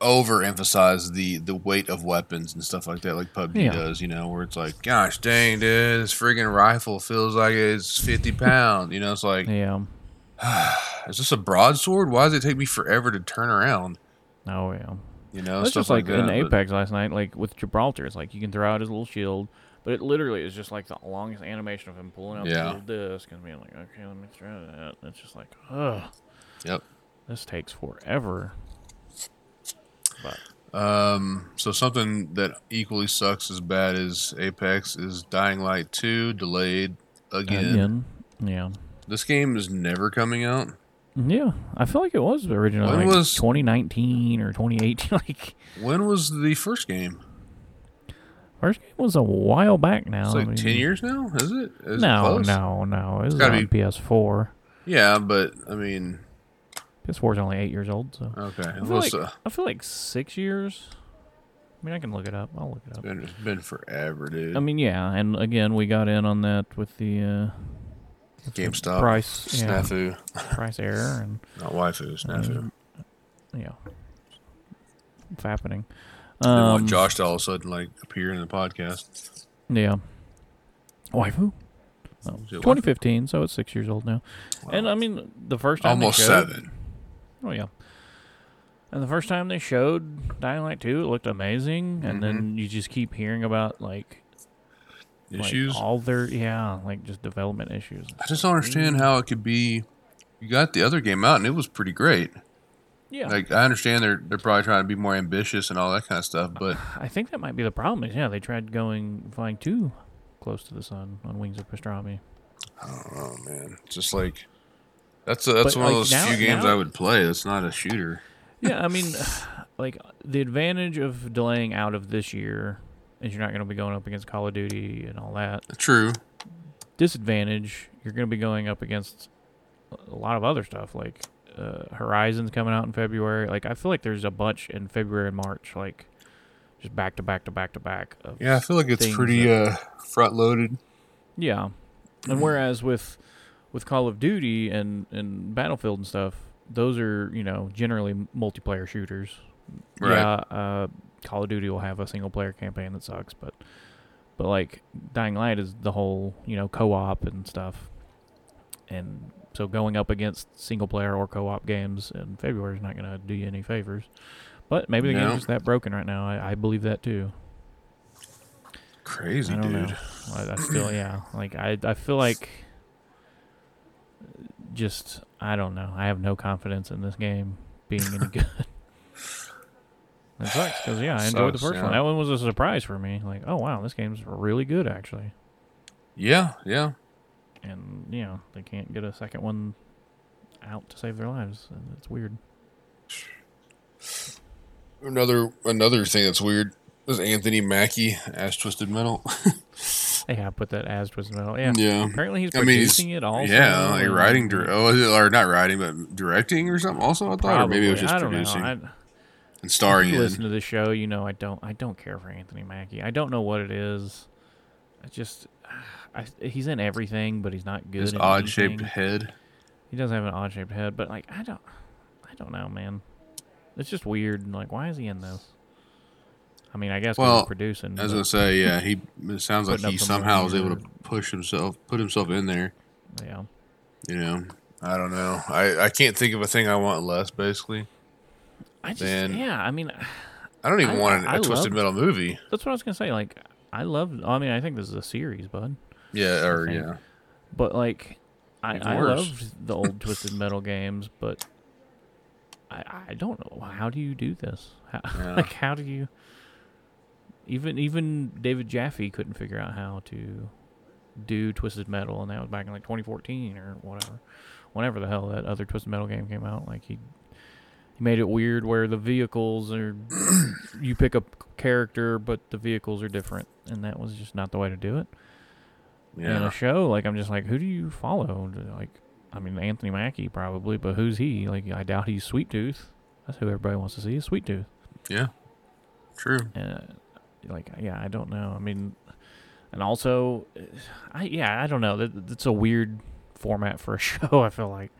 overemphasize the the weight of weapons and stuff like that like PUBG Yeah. does, you know, where it's like, gosh dang dude, this friggin' rifle feels like it's fifty pounds. You know, it's like yeah. (sighs) is this a broadsword? Why does it take me forever to turn around? Oh yeah. You know, it's just like, that. in Apex last night, like with Gibraltar. It's like you can throw out his little shield, but it literally is just like the longest animation of him pulling out Yeah. the little disc and being like, okay, let me throw that. And it's just like, ugh, Yep. this takes forever. But Um, so something that equally sucks as bad as Apex is Dying Light 2 delayed again. again, yeah. This game is never coming out. Yeah, I feel like it was originally When like was- 2019 or 2018. (laughs) like When was the first game? first game was a while back now. It's I like mean- 10 years now, is it? Is it No, close? no, no. It was gotta on be- PS4. Yeah, but I mean, PS4 is only eight years old, so okay. I feel, like, uh, I feel like six years. I mean, I can look it up. I'll look it it's up. been, it's been forever, dude. I mean, yeah, and again, we got in on that with the uh, with the GameStop. price, yeah, Snafu. price error, and (laughs) Not waifu, snafu. um, yeah, it's happening. Um, want Josh to all of a sudden like appear in the podcast. yeah, waifu. Oh, Is it waifu? 2015, so it's six years old now. And I mean, the first time Almost showed, seven. Oh yeah. And the first time they showed Dying Light 2, it looked amazing, and then you just keep hearing about like, like, Issues. all their yeah, like just development issues. I just don't understand mm. how it could be. You got the other game out and it was pretty great. Yeah. Like I understand they're they're probably trying to be more ambitious and all that kind of stuff, but I think that might be the problem. Is yeah, they tried going flying too close to the sun on Wings of Pastrami. I don't know, man. It's just like that's a, that's But, one of those now- few games now- I would play. It's not a shooter. yeah, I mean, (sighs) like the advantage of delaying out of this year is you're not going to be going up against Call of Duty and all that. True. Disadvantage, you're going to be going up against a lot of other stuff like uh, Horizons coming out in February. Like I feel like there's a bunch in February and March, like just back to back to back to back. Of Yeah, I feel like it's pretty that- uh, front loaded. Yeah, and whereas with with Call of Duty and and Battlefield and stuff, those are you know generally multiplayer shooters. Right. Yeah, uh, Call of Duty will have a single player campaign that sucks, but but like Dying Light is the whole you know co-op and stuff, and so going up against single player or co-op games in February is not going to do you any favors. But maybe the No. game's just that broken right now. I, I believe that too. Crazy, I dude. know. I, I still, yeah. Like I, I feel like just I don't know. I have no confidence in this game being any (laughs) good. It sucks because yeah, I enjoyed the Sucks, first one. That one was a surprise for me. Like, oh wow, this game's really good actually. Yeah, yeah. And you know they can't get a second one out to save their lives. And it's weird. Another another thing that's weird is Anthony Mackie as Twisted Metal. (laughs) Hey, I put that as Twisted Metal. Yeah. yeah. Apparently he's I mean, he's- producing it all. Yeah, like writing, dir- oh, or not writing, but directing or something. Also, I thought, or maybe it was just I don't producing know. I, and If starring you in. listen to the show, you know I don't I don't care for Anthony Mackie. I don't know what it is. I just (sighs) I, he's in everything, but he's not good. His odd shaped head. He does have an odd shaped head, but like I don't I don't know, man. It's just weird. Like, why is he in this? I mean, I guess 'cause he's Well, producing. I was but- gonna say, yeah, he. It sounds like he somehow was able to push himself, put himself in there. yeah. You know, I don't know. I I can't think of a thing I want less. Basically, I just yeah. I mean, I don't even I- want a Twisted love- Metal movie. that's what I was gonna say. Like, I love. I mean, I think this is a series, bud. Yeah, or yeah, But like, I, I loved the old (laughs) Twisted Metal games, but I I don't know how do you do this? How, (laughs) Yeah. Like, how do you? Even even David Jaffe couldn't figure out how to do Twisted Metal, and that was back in like 2014 or whatever, whenever the hell that other Twisted Metal game came out. Like he he made it weird where the vehicles are (clears throat) you pick a character, but the vehicles are different, and that was just not the way to do it Yeah. in a show, like I'm just like, who do you follow? Like, I mean, Anthony Mackie probably, but who's he? Like, I doubt he's Sweet Tooth. That's who everybody wants to see is Sweet Tooth. Yeah, true. Uh, like, yeah, I don't know. I mean, and also, uh, I yeah, I don't know. That that's a weird format for a (laughs) show. I feel like.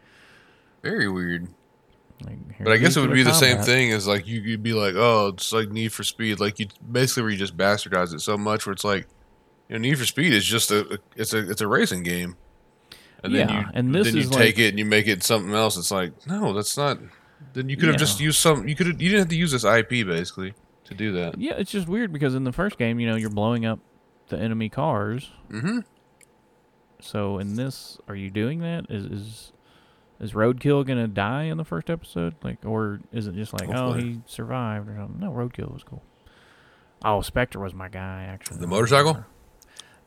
Very weird. Like But I guess it would be the same thing as like you, you'd be like, oh, it's like Need for Speed. Like you basically where you just bastardize it so much where it's like, you know, Need for Speed is just a, it's a it's a racing game. And then Yeah, you and this then you take like- it and you make it something else. It's like, no, that's not. Then you could have just used some. You could. You didn't have to use this IP basically to do that. Yeah, it's just weird because in the first game, you know, you're blowing up the enemy cars. Mm-hmm. So in this, are you doing that? Is is is Roadkill gonna die in the first episode? Like, or is it just like, oh, he survived or something? No, Roadkill was cool. Oh, Spectre was my guy actually. The motorcycle?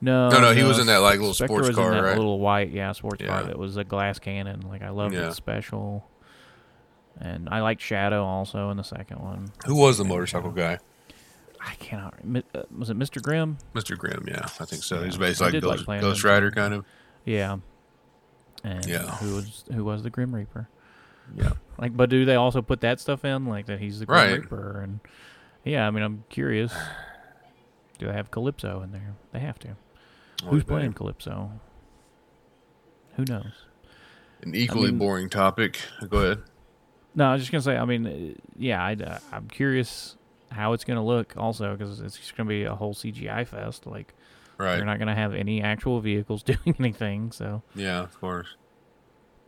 No, No, no, he was in that, like, little Spectre sports was car, in that right? Little white, yeah, sports car Yeah. that was a glass cannon. Like I loved Yeah. it special, and I liked Shadow also in the second one. Who was the motorcycle guy? I cannot. uh, Was it Mr. Grimm? Mr. Grimm. Yeah, I think so. Yeah. He's basically like like Ghost, playing Ghost. Rider kind of. Yeah. And Yeah. who was who was the Grim Reaper? Yeah. Like, but do they also put that stuff in, like that he's the Grim Right. Reaper? And yeah, I mean, I'm curious. Do they have Calypso in there? They have to. Who's playing Calypso? Who knows? An equally mean- boring topic. Go ahead. No, I was just gonna say. I mean, uh, yeah, I, uh, I'm curious how it's gonna look also because it's just gonna be a whole CGI fest. Like, Right. they're not gonna have any actual vehicles (laughs) doing anything. So Yeah, of course.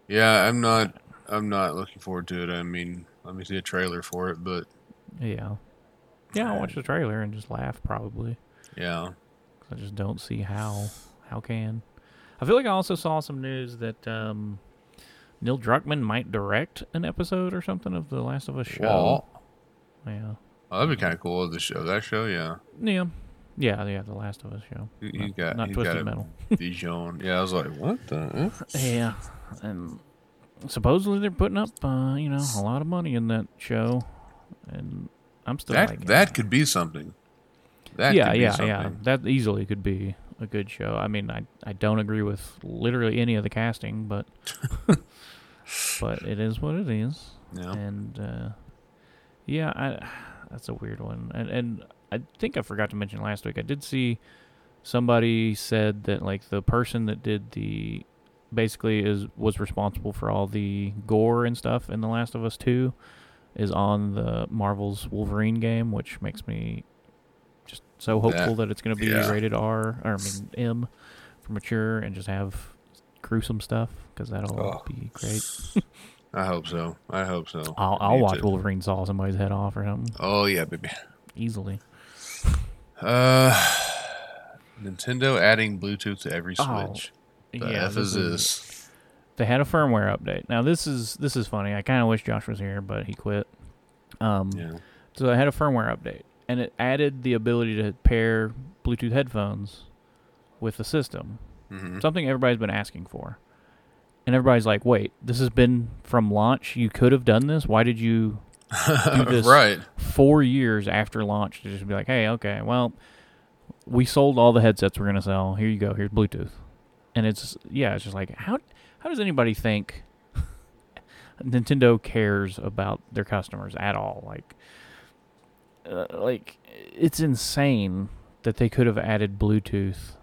Yeah, I'm not. I'm not looking forward to it. I mean, let me see a trailer for it, but yeah, yeah, I'll watch the trailer and just laugh probably. yeah, I just don't see how. How can? I feel like I also saw some news that um, Neil Druckmann might direct an episode or something of the Last of Us show. Well, Yeah, oh, that'd be kind of cool. The show, that show, yeah, yeah. Yeah, yeah, the Last of Us show. He, Not- got not Twisted got Metal. (laughs) Vision. Yeah, I was like, what the? eh? Yeah, and supposedly they're putting up, uh, you know, a lot of money in that show, and I'm still That like, that could be something. That yeah, could be yeah, yeah. That easily could be a good show. I mean, I I don't agree with literally any of the casting, but (laughs) but it is what it is, Yeah. and uh, yeah, I that's a weird one, and and I think I forgot to mention last week. I did see somebody said that like the person that did the basically is was responsible for all the gore and stuff in The Last of Us Two is on the Marvel's Wolverine game, which makes me just so hopeful that, it's going to be yeah. rated R or I mean M for mature and just have gruesome stuff because that'll Oh. be great. I hope so. I hope so. I'll I'll watch. Wolverine saw somebody's head off or something Oh yeah, baby. easily. Uh, Nintendo adding Bluetooth to every Oh, Switch. The yeah, F is this? They had a firmware update. Now this is this is funny. I kind of wish Josh was here, but he quit. Um, Yeah. So I had a firmware update, and it added the ability to pair Bluetooth headphones with the system. hmm Something everybody's been asking for, and everybody's like, "Wait, this has been from launch. You could have done this. Why did you (laughs) do this- right. four years after launch to just be like, hey, okay, well, we sold all the headsets we're gonna sell. Here you go. Here's Bluetooth, and it's yeah, it's just like how how does anybody think (laughs) Nintendo cares about their customers at all? Like, uh, like it's insane that they could have added Bluetooth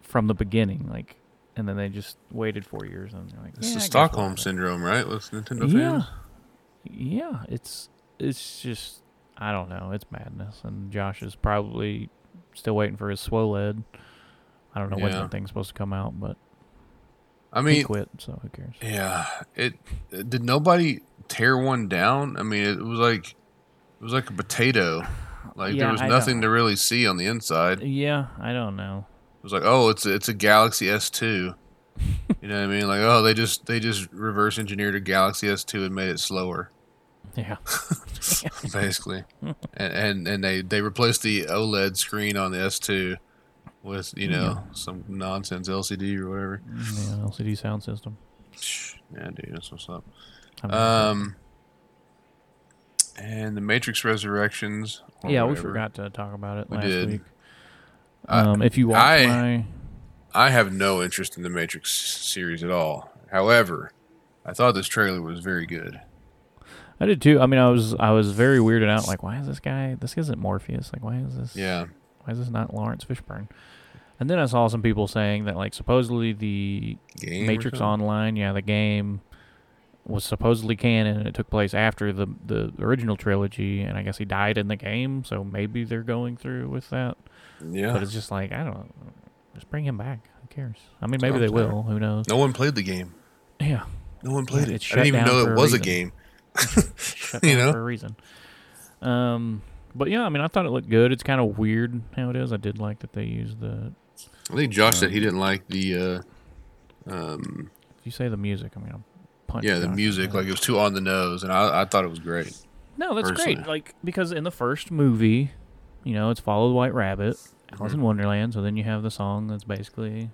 from the beginning, like, and then they just waited four years and they're like, It's "Yeah, I the guess we'll Stockholm syndrome, right? With Nintendo Yeah. fans. Yeah, it's it's just I don't know, it's madness. And Josh is probably still waiting for his SWOLED. I don't know when Yeah. that thing's supposed to come out, but I mean, he quit, so who cares? yeah. It did nobody tear one down. I mean, it was like it was like a potato. Like Yeah, there was I nothing don't- to really see on the inside. Yeah, I don't know. Was like, oh, it's a, it's a Galaxy S2. you know what I mean? Like, oh, they just they just reverse engineered a Galaxy S2 and made it slower. Yeah. (laughs) basically. and, and and they they replaced the OLED screen on the S2 with you know some nonsense LCD or whatever. yeah, LCD sound system. Yeah, dude, that's what's up. Um, and the Matrix Resurrections. yeah, we forgot to talk about it We last did. week. Um, if you watch I- my I have no interest in the Matrix series at all. However, I thought this trailer was very good. I did too. I mean, I was I was very weirded out. Like, why is this guy? This isn't Morpheus. Like, why is this? Yeah, Why is this not Laurence Fishburne? And then I saw some people saying that like supposedly the game. Matrix? Online, yeah, the game was supposedly canon and it took place after the the original trilogy and I guess he died in the game, so maybe they're going through with that. Yeah, But it's just like, I don't know. Just bring him back. Who cares? I mean, maybe I'm they will. Who knows? no one played the game. Yeah. No one played Yeah, it. I didn't even know it a was a reason. game. Shut (laughs) You know? for a reason. Um but yeah, I mean, I thought it looked good. It's kind of weird how it is. I did like that they used the. I think Josh said he didn't like the. Uh, um, If you say the music, I mean, I'll punch. yeah, the music like it was too on the nose, and I, I thought it was great. No, that's personally. great. Like because in the first movie, you know, it's Follow the White Rabbit, Alice Mhm. in Wonderland. So then you have the song that's basically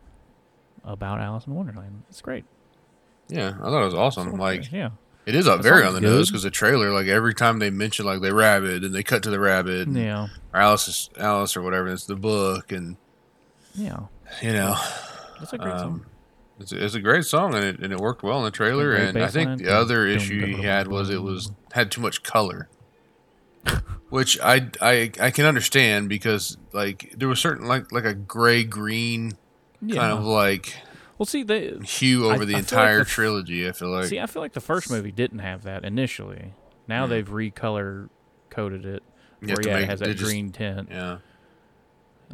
about Alice in Wonderland. It's great. Yeah, I thought it was awesome. So, Like yeah, it is That very on the nose because the trailer, like every time they mention like the rabbit, and they cut to the rabbit, and yeah, or Alice is Alice or whatever. It's the book, and yeah. you know, That's a great um, song. It's, it's a great song, and it and it worked well in the trailer. And I think the other issue he had was it was had too much color, (laughs) which I I I can understand because like there was certain like like a gray green Yeah. kind of like well, see, they hue I- over the I feel like entire the trilogy. I feel like see. I feel like the first movie didn't have that initially. Now Hmm. they've recolor coded it. Where yeah, make- it has that just- green tint. yeah,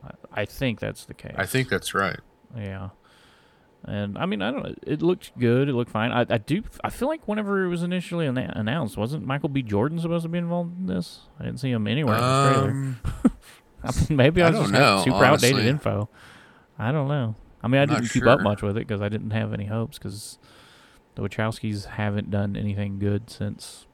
I, I think that's the case. I think that's right. Yeah. And I mean, I don't know. It looked good. It looked fine. I, I do. I feel like whenever it was initially anna- announced, wasn't Michael B. Jordan supposed to be involved in this? I didn't see him anywhere in the trailer. Um, (laughs) I mean, maybe I was just know, super outdated info. I don't know. I mean, I I'm didn't keep up much with it because I didn't have any hopes because the Wachowskis haven't done anything good since.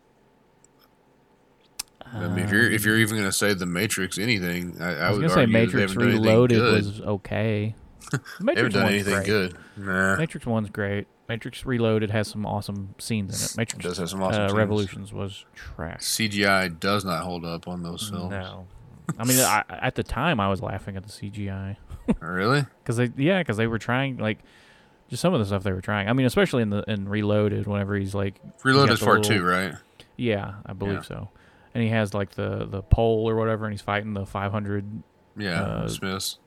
I mean, if you're if you're even gonna say the Matrix anything, I, I, I was would gonna say Matrix haven't done anything Reloaded was okay. (laughs) Matrix haven't done one's anything great. good. Nah, Matrix One's great. Matrix Reloaded has some awesome scenes in it. Matrix does have some awesome uh, scenes. Revolutions was trash. CGI does not hold up on those films. No, I mean I, at the time I was laughing at the CGI (laughs) Really? because they yeah because they were trying like just some of the stuff they were trying. I mean especially in the in Reloaded whenever he's like Reloaded is part two, right? yeah I believe Yeah. so, and he has like the the pole or whatever and he's fighting the 500 Yeah, Uh, Smiths.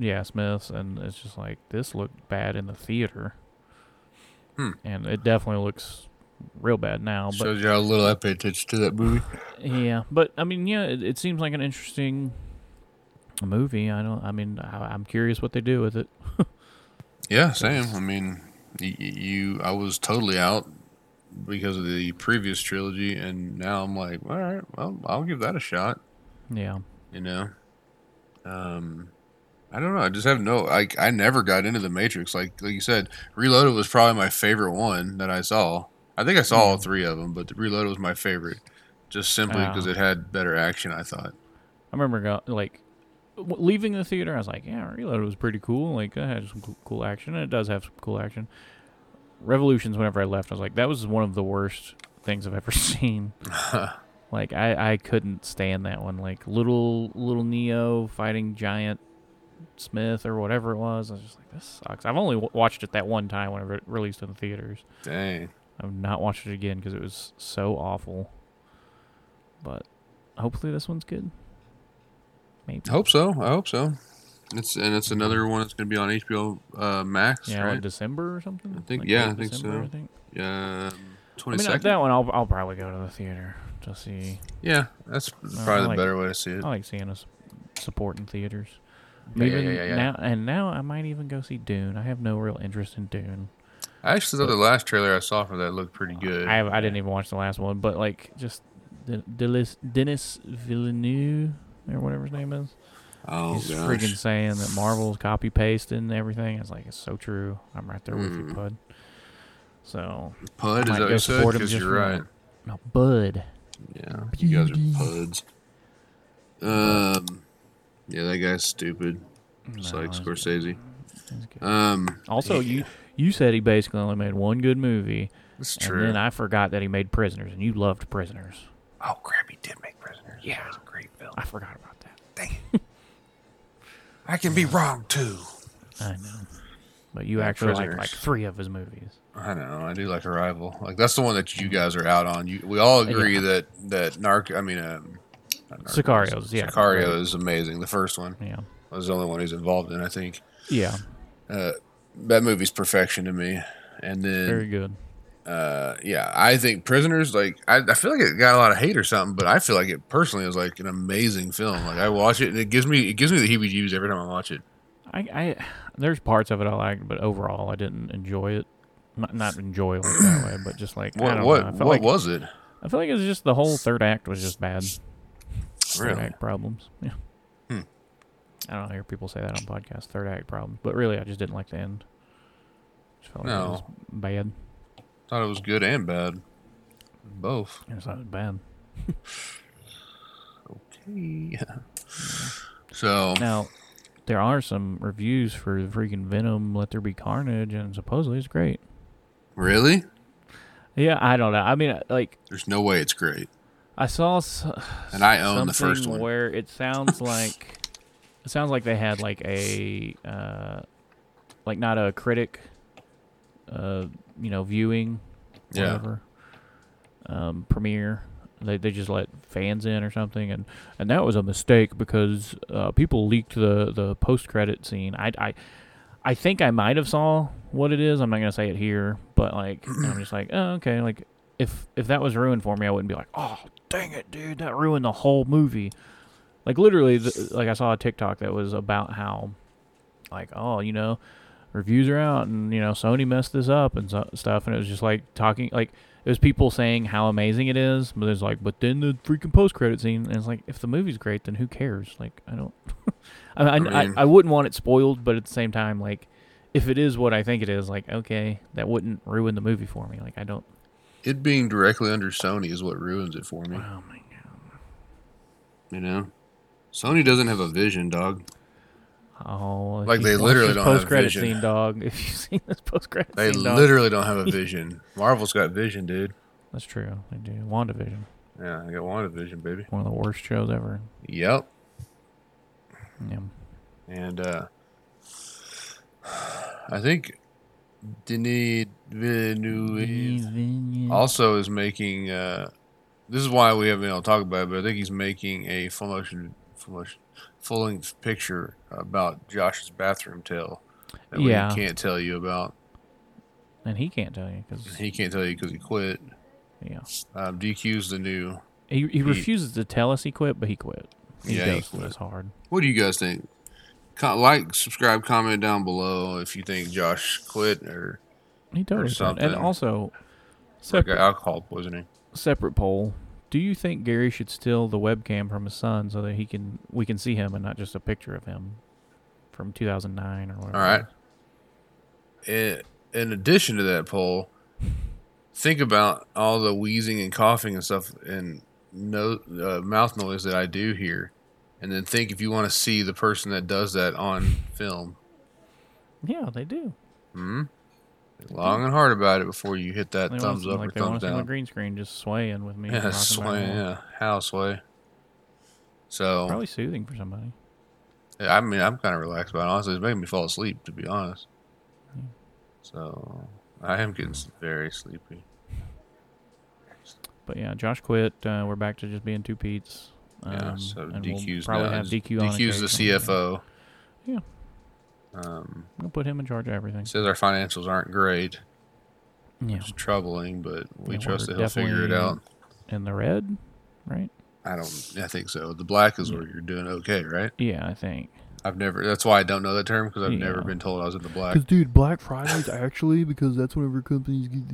Yeah Smiths and it's just like this looked bad in the theater, Hmm. and it definitely looks real bad now. But Shows you how little I pay attention to that movie. Yeah, but I mean, yeah, it, it seems like an interesting movie. I don't. I mean, I, I'm curious what they do with it. (laughs) Yeah, same. I mean, you, I was totally out because of the previous trilogy, and now I'm like, all right, well, I'll give that a shot. Yeah, You know, um, I don't know. I just have no. Like, I never got into the Matrix. Like, like you said, Reloaded was probably my favorite one that I saw. I think I saw all Mm. three of them, but the Reloaded was my favorite, just simply because it had better action. I thought. I remember go, like leaving the theater. I was like, yeah, Reloaded was pretty cool. Like, it had some cool, cool action, and it does have some cool action. Revolutions. Whenever I left, I was like, that was one of the worst things I've (laughs) ever seen. (laughs) Like, I I couldn't stand that one. Like, little little Neo fighting giant. Smith or whatever it was. I was just like, this sucks. I've only w- watched it that one time whenever it released in the theaters. Dang. I've not watched it again because it was so awful. But hopefully this one's good. Maybe. I hope so. I hope so. It's and it's another one that's going to be on HBO uh, Max, Yeah, right? like December or something. I think- Like yeah, I think December, so. I think. Um, I mean, that one I'll I'll probably go to the theater to see. yeah, that's probably the like- better way to see it. I like seeing us supporting theaters. Yeah, yeah, even yeah, yeah, yeah. now, and now I might even go see Dune. I have no real interest in Dune. I actually thought the last trailer I saw for that looked pretty good. I have, I didn't even watch the last one, but like just De- Delis, Denis Villeneuve or whatever his name is. oh He's gosh. freaking saying that Marvel's copy pasting everything. It's like it's so true. I'm right there with you, Mm. Bud. So Pud might is that what you said? support him Because just you're right. that. no, Bud. Yeah, you guys are puds. Um, yeah, that guy's stupid. Just No, like Scorsese. it's good. Um, Also, you you said he basically only made one good movie, it's and true. then I forgot that he made Prisoners, and you loved Prisoners. oh crap, he did make Prisoners. Yeah, it was a great film. I forgot about that. Dang (laughs) it. I can be wrong too. I know, but you Yeah, actually like like three of his movies. I know. I do like Arrival. Like that's the one that you guys are out on. You, we all agree Yeah. that that Narc. I mean, um, not Narcos. Sicarios, yeah. Sicario is amazing. The first one Yeah, was the only one he's involved in. I think yeah, uh, that movie's perfection to me. And then very good. uh, yeah, I think Prisoners. Like, I, I feel like it got a lot of hate or something, but I feel like it personally is like an amazing film. Like, I watch it and it gives me it gives me the heebie-jeebies every time I watch it. I, I there's parts of it I liked, but overall I didn't enjoy it. Not not enjoy like that way, but just like I What don't what what like was it? I feel like it was just the whole third act was just bad. Third Really? act problems. Yeah. Hmm. I don't hear people say that on podcasts. Third act problems, but really, I just didn't like the end. Just felt like it was No. bad. Thought it was good and bad, both. I just thought it was bad. (laughs) Okay. (laughs) So Now, there are some reviews for the freaking Venom Let There Be Carnage, and supposedly it's great. really, Yeah, I don't know. I mean, like there's no way it's great. I saw s- And I own the something first one. where it sounds (laughs) like it sounds like they had like a uh, like not a critic, uh, you know, viewing, Yeah. whatever, um, premiere. They they just let fans in or something, and and that was a mistake because uh, people leaked the the post credit scene. I I. I think I might have saw what it is. I'm not gonna say it here, but like I'm just like, oh, okay. Like if if that was ruined for me, I wouldn't be like, oh, dang it, dude, that ruined the whole movie. Like literally, the, like I saw a TikTok that was about how, like, oh, you know, reviews are out, and you know, Sony messed this up and so, stuff, and it was just like talking, like it was people saying how amazing it is, but there's like, but then the freaking post credit scene, and it's like, if the movie's great, then who cares? Like, I don't, (laughs) I, I, I, mean- I wouldn't want it spoiled, but at the same time, like. If it is what I think it is, like okay, that wouldn't ruin the movie for me. Like I don't. It being directly under Sony is what ruins it for me. Oh my god. You know, Sony doesn't have a vision, dog. Oh, Like, they literally don't have post-credit vision. scene, dog. (laughs) If you've seen this post-credit They scene, dog, literally don't have a vision. Marvel's got vision, dude. that's true. They do. WandaVision, Yeah, I got WandaVision, baby. one of the worst shows ever. Yep. Yeah. And uh I think Denis Villeneuve also is making uh this is why we haven't been able to talk about it, but I think he's making a full motion full motion full length picture about Josh's bathroom tale that Yeah. we can't tell you about. and he can't tell you because He can't tell you because he quit. yeah, Um, DQ's the new. he, he refuses to tell us he quit, but he quit. He Yeah, he quit. hard. What do you guys think? Like, subscribe, comment down below if you think Josh quit or He totally quit. something. And also, like separate alcohol poisoning. separate poll. Do you think Gary should steal the webcam from his son so that he can we can see him and not just a picture of him from 2009 or whatever? All right. In, in addition to that poll, think about all the wheezing and coughing and stuff and no uh, mouth noise that I do here, and then think if you want to see the person that does that on film. Yeah, they do. Hmm. Long and hard about it before you hit that They thumbs up like or they want thumbs to see my down. green screen just swaying with me. Yeah, rocking back sway. and. Yeah, how sway. So Probably soothing for somebody. Yeah, I mean, I'm kind of relaxed about it. Honestly, it's making me fall asleep, to be honest. So I am getting very sleepy. But yeah, Josh quit. Uh, we're back to just being two Pete's. Um, yeah, so and we'll DQ's probably have DQ on DQ's the. CFO. Yeah. Um, We'll put him in charge of everything. says our financials aren't great, Yeah, which is troubling, but we Yeah, trust that he'll figure it out. in the red, right? I don't. I think so. The black is where you're doing okay, right? Yeah, I think. I've never. That's why I don't know that term because I've never been told I was in the black. Because dude, Black Friday's actually because that's whenever companies get.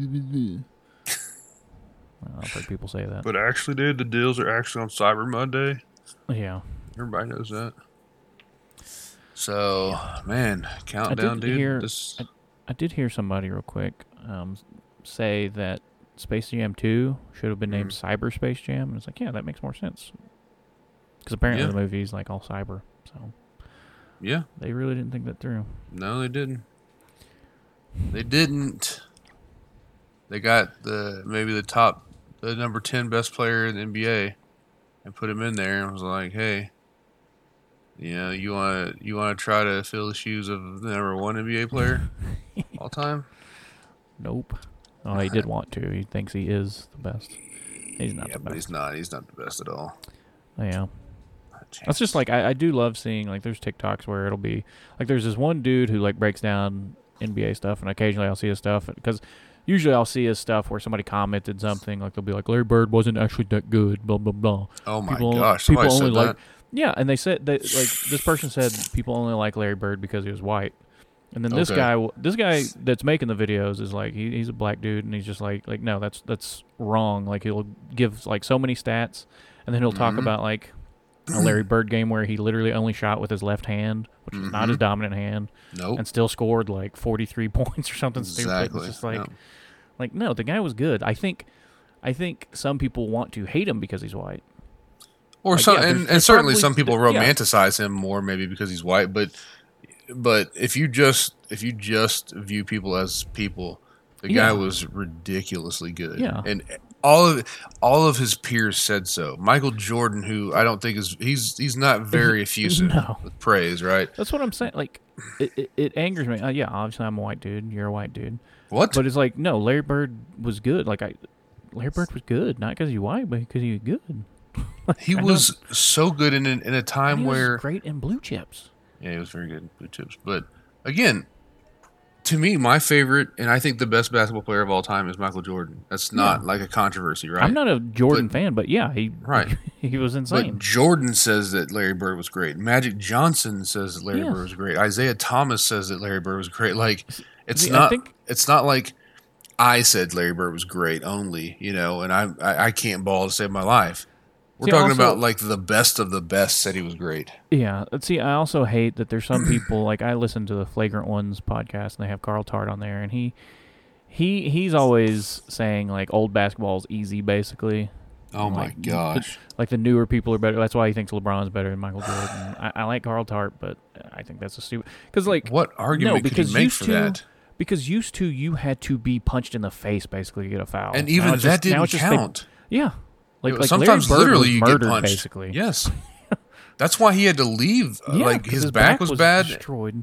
I've heard people say that. But actually, dude, the deals are actually on Cyber Monday. Yeah, Everybody knows that. So, man, countdown, did dude. hear- this, I did hear somebody real quick um, say that Space Jam 2 should have been named Mm-hmm. Cyberspace Jam, and it's like, yeah, that makes more sense. Because apparently Yeah. the movie's like all cyber, so yeah, they really didn't think that through. no, they didn't. They didn't. They got the maybe the top, the number ten best player in the NBA, and put him in there, and was like, hey, you know, you want to you want to try to fill the shoes of the number one NBA player (laughs) all time? Nope. Oh, he did want to. He thinks he is the best. He's not yeah, the but he's not. He's not the best at all. Yeah. That's just like I, I do love seeing like there's TikToks where it'll be like there's this one dude who like breaks down NBA stuff and occasionally I'll see his stuff because usually I'll see his stuff where somebody commented something like they'll be like Larry Bird wasn't actually that good blah blah blah. Oh my people- gosh! people only that. like- Yeah, and they said that like this person said people only like Larry Bird because he was white. And then this Okay. guy, this guy that's making the videos is like he, he's a black dude, and he's just like like no, that's that's wrong. Like he'll give like so many stats, and then he'll talk Mhm. about like a Larry (clears throat) Bird game where he literally only shot with his left hand, which is not his Mhm. dominant hand, nope. and still scored like forty three (laughs) points or something stupid. Exactly. It's just like. Like no, the guy was good. I think I think some people want to hate him because he's white. Or Like, some, yeah, and, and certainly some people yeah. romanticize him more, maybe because he's white. But but if you just if you just view people as people, the Yeah. guy was ridiculously good. Yeah. and all of all of his peers said so. Michael Jordan, who I don't think is he's he's not very effusive No. with praise, right? That's what I'm saying. Like it, it, it angers me. Uh, yeah, obviously I'm a white dude. You're a white dude. What? But it's like no, Larry Bird was good. Like I, Larry Bird was good, not because he's white, but because he was good. (laughs) he I was so good in an, in a time he was where great in blue chips. Yeah, he was very good in blue chips. But again, to me, my favorite and I think the best basketball player of all time is Michael Jordan. That's not Yeah. like a controversy, right? I'm not a Jordan But- fan, but yeah, he Right. (laughs) he was but insane. Jordan says that Larry Bird was great. Magic Johnson says that Larry Yeah. Bird was great. Isiah Thomas says that Larry Bird was great. Like it's not think- it's not like I said Larry Bird was great only, you know, and I I, I can't ball to save my life. We're See, talking also- about like the best of the best said he was great. Yeah. let's See, I also hate that there's some people like I listen to the Flagrant Ones podcast and they have Carl Tart on there, and he he he's always saying like old basketball is easy, basically. Oh my Like, gosh. Like the newer people are better. That's why he thinks LeBron's better than Michael Jordan. I, I like Carl Tart, but I think that's a stupid. Because like What argument could because you make for to- that? Because used to you had to be punched in the face basically to get a foul, And even that just- didn't just they- count. yeah, like like Sometimes literally you murdered get punched. basically. Yes. (laughs) That's why he had to leave. Uh, Yeah, like 'cause his, back, was, bad. destroyed.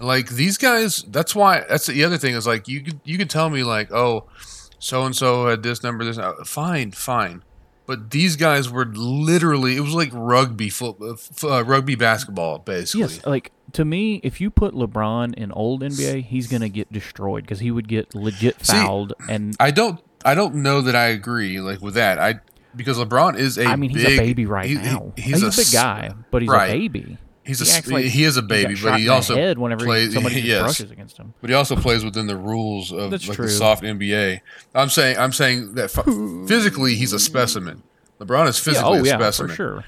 Like these guys. That's why. That's the other thing is like you could you could tell me like oh, so and so had this number this. uh, Fine, fine. But these guys were literally. It was like rugby uh, f- uh, rugby basketball basically. Yes, like to me, if you put LeBron in old NBA, he's gonna get destroyed because he would get legit See, fouled. and I don't. I don't know that I agree like with that. I because LeBron is a. I mean, he's big- a baby right he- now. he's, a, big guy, but he's right. a baby. He's He a like he is a baby, shot but he also head whenever plays. somebody (laughs) yes, brushes against him. but he also plays within the rules of That's like true. the soft NBA. I'm saying I'm saying that f- physically he's a specimen. LeBron is physically Yeah, physically oh a yeah, specimen. for sure.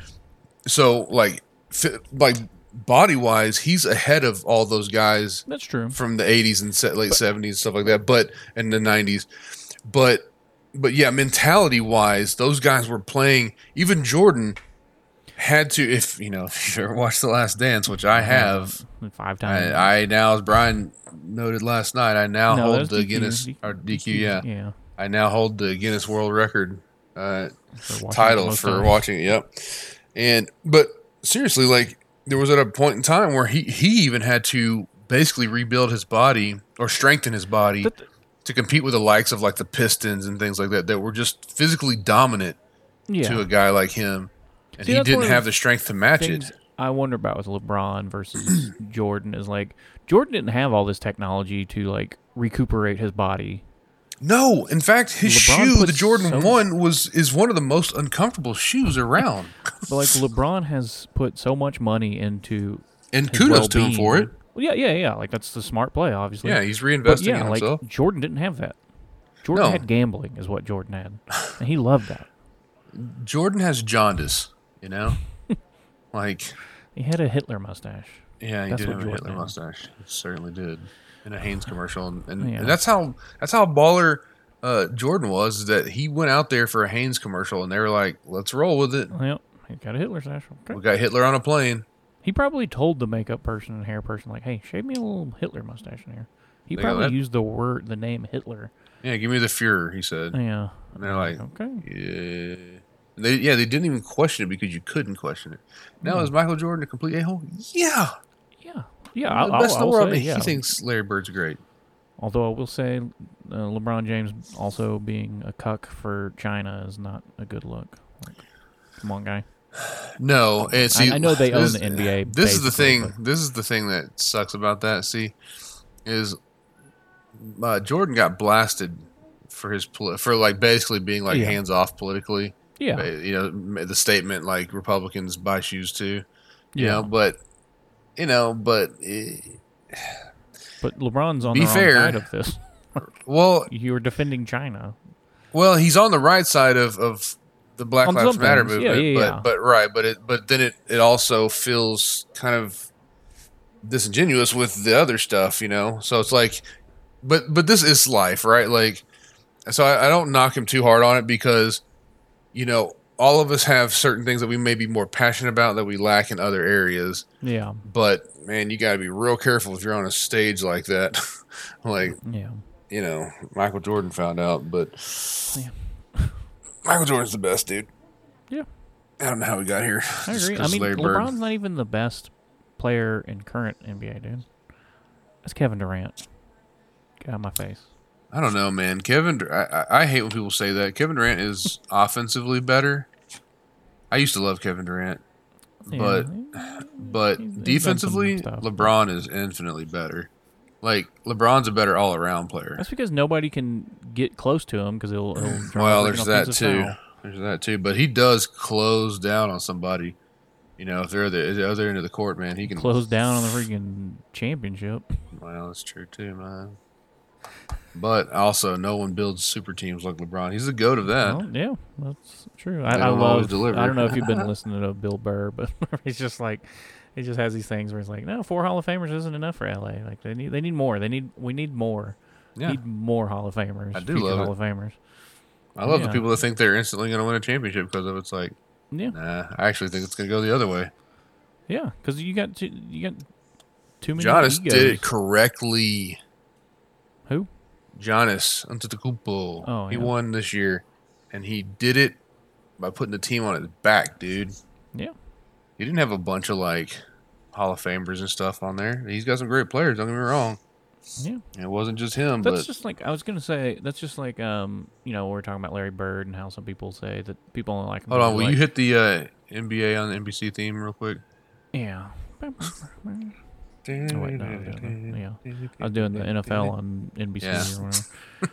So like like body wise, he's ahead of all those guys That's true. from the 80s and late 70s stuff like that, but in the 90s. But but yeah, mentality wise, those guys were playing. Even Jordan had to, if you know, (laughs) if you ever watched The Last Dance, which I have. five times. I, I now, as Brian noted last night, I now No, hold the DQ. Guinness DQ. or DQ. Yeah, yeah. I now hold the Guinness World Record uh, for watching title for of- watching it. Yep. And but seriously, like there was at a point in time where he he even had to basically rebuild his body or strengthen his body to compete with the likes of like the Pistons and things like that that were just physically dominant Yeah. to a guy like him, and See, he didn't have the strength to match it. I wonder about with LeBron versus (clears throat) Jordan is like Jordan didn't have all this technology to like recuperate his body. No, in fact, his LeBron shoe, the Jordan so- One, was is one of the most uncomfortable shoes around. (laughs) But like LeBron has put so much money into And kudos to him for it. Well, yeah, yeah, yeah. Like that's the smart play, obviously. Yeah, he's but reinvesting yeah, in like himself. Jordan didn't have that. Jordan No. had gambling, is what Jordan had, and he loved that. Jordan has jaundice, you know? (laughs) like, He had a Hitler mustache. yeah, he That's did have a Hitler had. mustache. He certainly did. In a Hanes commercial. And, and, Yeah. and that's how that's how baller uh, Jordan was, that he went out there for a Hanes commercial and they were like, let's roll with it. Yep, he got a Hitler stash. Okay. We got Hitler on a plane. He probably told the makeup person and hair person, like, "Hey, shave me a little Hitler mustache in here." He They probably used the word, the name Hitler. Yeah, give me the Fuhrer, he said. Yeah. And they're like, Okay. yeah. They, yeah, they didn't even question it because you couldn't question it. Now, is Michael Jordan a complete a hole? Yeah. Yeah. Yeah. I'll, the I'll, best in I'll the world. say, He yeah. thinks Larry Bird's great. Although I will say, uh, LeBron James also being a cuck for China is not a good look. Like, come on, guy. (sighs) No, and see, I know they own this- the NBA This is the thing. This is the thing that sucks about that. See, is uh, Jordan got blasted for his poli- for like basically being like Yeah. hands off politically. Yeah. You know, the statement like Republicans buy shoes too. You Yeah. know, but you know, but eh, But LeBron's on Be the wrong fair. side of this. (laughs) well, you're defending China. Well, he's on the right side of, of the Black On Lives Matter things, yeah, movement, yeah, but yeah. but right, but it but then it, it also feels kind of disingenuous with the other stuff, you know. So it's like, but but this is life, right? Like, so I, I don't knock him too hard on it because, you know, all of us have certain things that we may be more passionate about that we lack in other areas. Yeah. But man, you got to be real careful if you're on a stage like that. (laughs) like Yeah. you know, Michael Jordan found out, but Yeah. Michael Jordan's the best, dude. Yeah. I don't know how we got here. (laughs) I agree. I mean, Larry Bird. LeBron's not even the best player in current NBA, dude. That's Kevin Durant. Get out of my face. I don't know, man. Kevin, I, I hate when people say that. Kevin Durant is (laughs) offensively better. I used to love Kevin Durant, but he- but He's- he's defensively, but- LeBron is infinitely better. Like LeBron's a better all around player. that's because nobody can get close to him because he'll, he'll (sighs) Well, there's that too. foul. There's that too. But he does close down on somebody. You know, if they're the, the other end of the court, man, he can Close down on the freaking championship. Well, that's true too, man. But also, no one builds super teams like LeBron. He's the goat of that. Well, yeah, that's true. I, I don't love. I don't know if you've been (laughs) listening to Bill Burr, but (laughs) he's just like, he just has these things where he's like, no, four Hall of Famers isn't enough for LA. Like they need, they need more. They need, we need more. yeah, Need more Hall of Famers. I do love Hall it. of Famers. I love the people that think they're instantly going to win a championship because of it's like, Yeah, nah. I actually think it's going to go the other way. yeah, because you got too, you got too many. Giannis egos. did it correctly. Giannis Antetokounmpo. Oh, he yeah. won this year, and he did it by putting the team on his back, dude. Yeah, He didn't have a bunch of like Hall of Famers and stuff on there. He's got some great players. Don't get me wrong. yeah. It wasn't just him, That's but just like I was gonna say. That's just like um, you know, we're talking about Larry Bird and how some people say that people only like him. hold on. Will they're you hit the uh, NBA on the NBC theme real quick? Yeah. (laughs) (laughs) Oh, wait, no, I was doing the- yeah. I was doing the NFL on NBC Yeah. or whatever.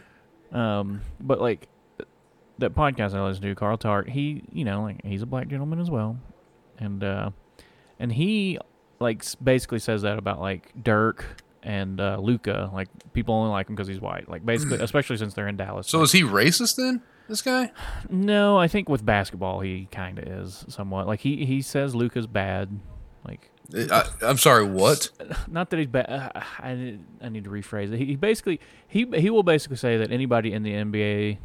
um, but like that podcast I listen to, Carl Tart, he, you know, like he's a black gentleman as well, and uh, and he like basically says that about like Dirk and uh, Luka, like people only like him because he's white, like basically, (clears throat) especially since they're in Dallas. So like- is he racist then? This guy? no, I think with basketball he kind of is somewhat. Like he he says Luka's bad, like I, I'm sorry. What? not that he's bad. Uh, I I need to rephrase it. He, he basically he he will basically say that anybody in the NBA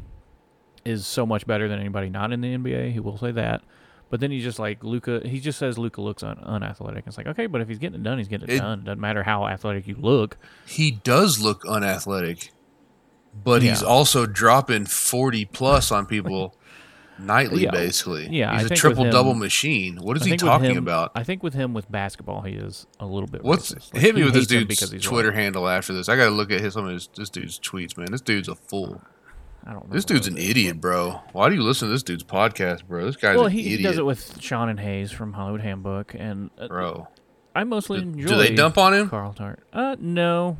is so much better than anybody not in the NBA. He will say that. But then he's just like Luka. He just says Luka looks un- unathletic. It's like okay, but if he's getting it done, he's getting it, It- done. Doesn't matter how athletic you look. He does look unathletic, but he's also dropping 40 plus on people (laughs) nightly, Yeah. basically. Yeah, he's a think with triple double machine. What is he talking him- about? I think with him with basketball, he is a little bit. What's racist. Like, hit me with this him dude's Twitter white. handle after this? I got to look at his some of his this dude's tweets, man. This dude's a fool. I don't. This dude's an is, idiot, bro. Why do you listen to this dude's podcast, bro? This guy's Well, an he, idiot, he does it with Sean and Hayes from Hollywood Handbook, and uh, bro. I mostly Do- enjoy. do they dump on him? Carl Tart? Uh, no,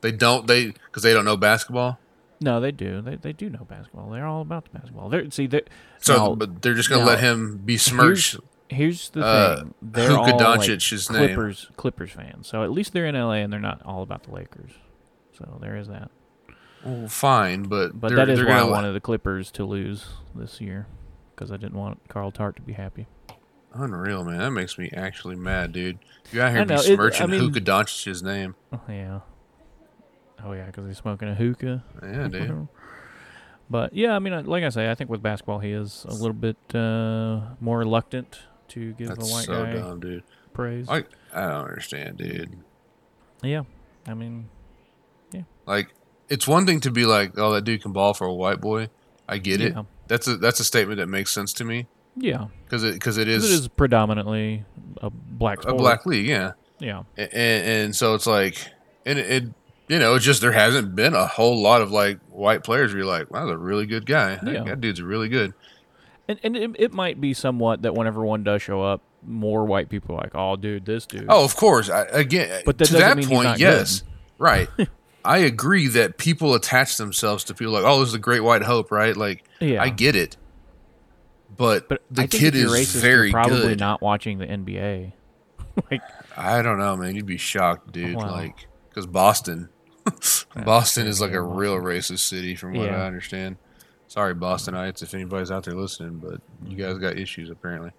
They don't they because they don't know basketball. No, they do. They they do know basketball. They're all about the basketball. They're see they. So, now, but they're just gonna now, let him be smirched. here's the uh, thing. They're Luka all like Doncic's name. Clippers Clippers fans. So at least they're in LA and they're not all about the Lakers. So there is that. Well, fine, but But that is why I wanted the Clippers to lose this year because I didn't want Carl Tart to be happy. unreal, man. That makes me actually mad, dude. You out here I be know, it- I smirching mean- Luka Doncic's name. Oh yeah. Oh yeah, because he's smoking a hookah. Yeah, dude. But yeah, I mean, like I say, I think with basketball he is a little bit uh, more reluctant to give That's a white so guy dumb, dude. praise. I I don't understand, dude. yeah, I mean, yeah. Like, it's one thing to be like, "Oh, that dude can ball for a white boy." I get it. Yeah. That's a that's a statement that makes sense to me yeah, because it because it is, it is predominantly a black a black league, yeah. Yeah, and, and so it's like, and it, it, you know, it's just there hasn't been a whole lot of like white players where you're like, wow, that's a really good guy. That- Yeah. That, dude's really good. and and it, it might be somewhat that whenever one does show up, more white people are like, oh, dude, this dude. Oh, of course. I, again, But that to that mean point, yes, good. right. (laughs) I agree that people attach themselves to people like, oh, this is a great white hope, right? Like, Yeah. I get it, but, but the kid is racist, very probably good. not watching the NBA. (laughs) like, I don't know, man. You'd be shocked, dude. Wow. Like, because Boston, (laughs) Boston is like a crazy, real racist city, from what Yeah. I understand. Sorry, Bostonites, if anybody's out there listening, but you guys got issues apparently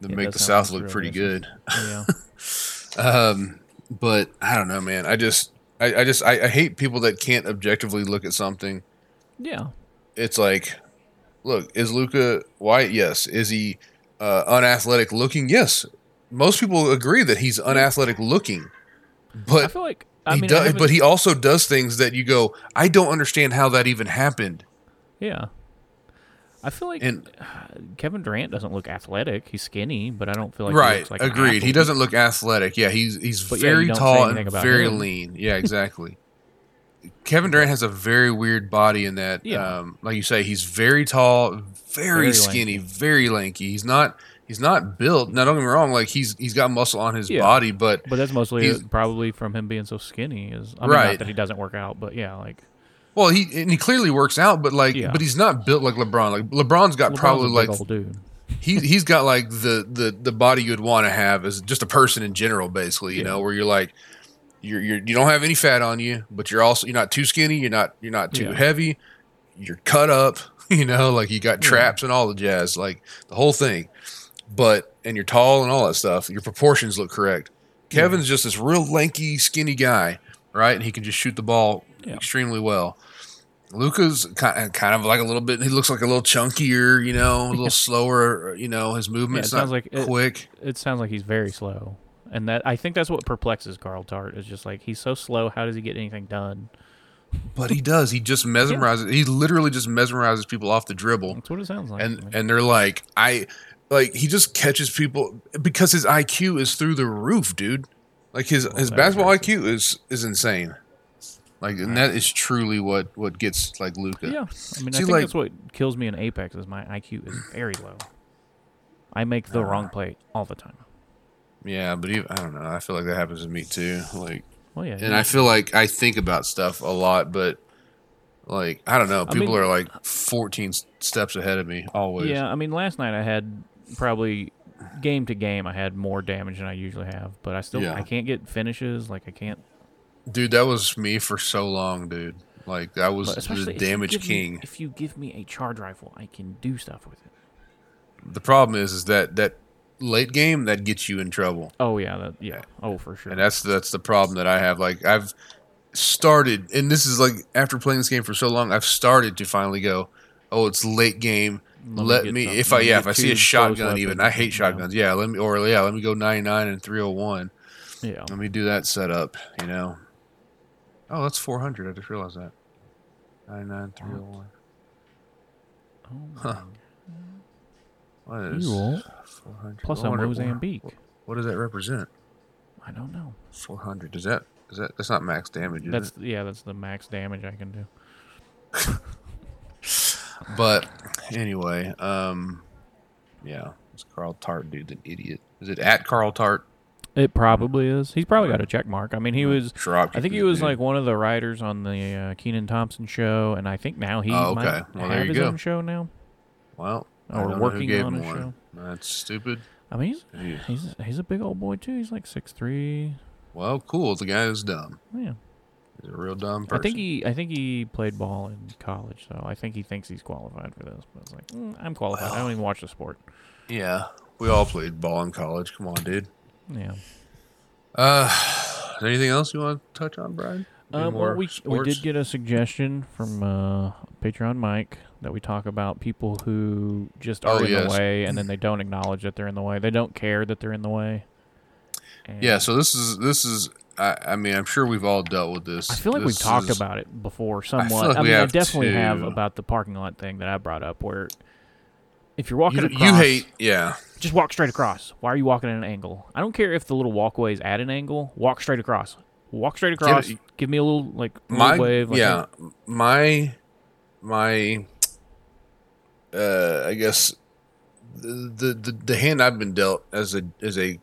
that It make the South look pretty racist. good. yeah, (laughs) Um, but I don't know, man. I just, I, I just, I, I hate people that can't objectively look at something. yeah, It's like, look, is Luka white? Yes. Is he uh, unathletic looking? Yes. Most people agree that he's unathletic looking, but I feel like I he mean, does, but he also does things that you go, I don't understand how that even happened. yeah. I feel like And Kevin Durant doesn't look athletic. He's skinny, but I don't feel like he right, looks like agreed. He doesn't look athletic. Yeah, he's he's But very don't tall and very him. lean. Yeah, (laughs) exactly. Kevin Durant has a very weird body in that, Yeah. um, like you say, he's very tall, very, Very skinny, very lanky. He's not he's not built. Now, don't get me wrong, like he's he's got muscle on his Yeah. body, but But that's mostly probably from him being so skinny. Is I mean, Right. not that he doesn't work out, but yeah, like well, he and he clearly works out, but like, Yeah. but he's not built like LeBron. Like LeBron's got LeBron's probably like old dude. he he's got like the the the body you'd want to have as just a person in general, basically. You Yeah. know, where you're like you're, you're you don't have any fat on you, but you're also you're not too skinny, you're not you're not too Yeah. heavy, you're cut up. (laughs) You know, like you got traps and all the jazz, like the whole thing. But and you're tall and all that stuff. Your proportions look correct. Kevin's just this real lanky, skinny guy, right? And he can just shoot the ball Yeah. extremely well. Luka's kind uh, kind of like a little bit. He looks like a little chunkier, you know, a little (laughs) slower. You know, his movement's sounds not like quick. It sounds like he's very slow, and that I think that's what perplexes Carl Tart. Is just like he's so slow. How does he get anything done? But he does. He just (laughs) mesmerizes. He literally just mesmerizes people off the dribble, That's what it sounds like. and and they're like, I like he just catches people because his IQ is through the roof, dude. Like his his basketball is- IQ is is insane. Like, and that is truly what what gets like Luka. yeah, I mean, I think like- that's what kills me in Apex is my IQ is very low. I make the wrong ah. play all the time. Yeah, but even, I don't know. I feel like that happens to me too. Like, Well, yeah, and I feel like I think about stuff a lot, but like I don't know. I People mean- are like fourteen steps ahead of me always. Yeah, I mean, last night I had probably game to game I had more damage than I usually have, but I still Yeah. I can't get finishes. Like I can't. dude, that was me for so long, dude. Like that was the especially if you damage give me- king. if you give me a charge rifle, I can do stuff with it. the problem is, is that that late game that gets you in trouble, Oh yeah, that yeah. Oh for sure. and that's that's the problem that I have. Like I've started, and this is like after playing this game for so long, I've started to finally go. Oh, it's late game. Let me Let get me, some- if let I me yeah, if I see a shotgun, even I hate you know. shotguns. Yeah, let me or yeah, let me go 99 and 301. yeah. Let me do that setup, you know. Oh, that's 400. I just realized that. 99301. Oh, oh Huh. my What is roll. 400? Plus I a wonder- Mozambique. What, what does that represent? I don't know. 400. Does that is that that's not max damage, That's it? yeah. That's the max damage I can do. (laughs) But anyway, um yeah, this Carl Tart dude's an idiot. Is it at Carl Tart? It probably is. He's probably got a check mark. I mean, he was. Drop I think he was like one of the writers on the uh, Kenan Thompson show, and I think now he Oh, might okay. Well, there have you his go. own show now. well, I or don't know who working gave on him a one. show. That's stupid. I mean, he's Yeah. he's he's a big old boy too. He's like six three. Well, cool. The guy is dumb. Yeah, He's a real dumb person. I think he I think he played ball in college, so I think he thinks he's qualified for this. But it's like mm, I'm qualified. I don't even watch the sport. Yeah, we all played ball in college. Come on, dude. Yeah. Uh, anything else you want to touch on, Brian? Um, well, we we did get a suggestion from uh, Patreon Mike that we talk about people who just are Oh, in yes. the way and then they don't acknowledge that they're in the way. They don't care that they're in the way. And Yeah, so this is this is. I, I mean, I'm sure we've all dealt with this. I feel like we've talked is- about it before somewhat. like I mean, I definitely have about the parking lot thing that I brought up where if you're walking You, across, you hate, yeah. just walk straight across. Why are you walking at an angle? I don't care if the little walkway is at an angle. Walk straight across. Walk straight across. Give me a little like little My wave. Like yeah, my my. Uh, I guess the the the hand I've been dealt as a as a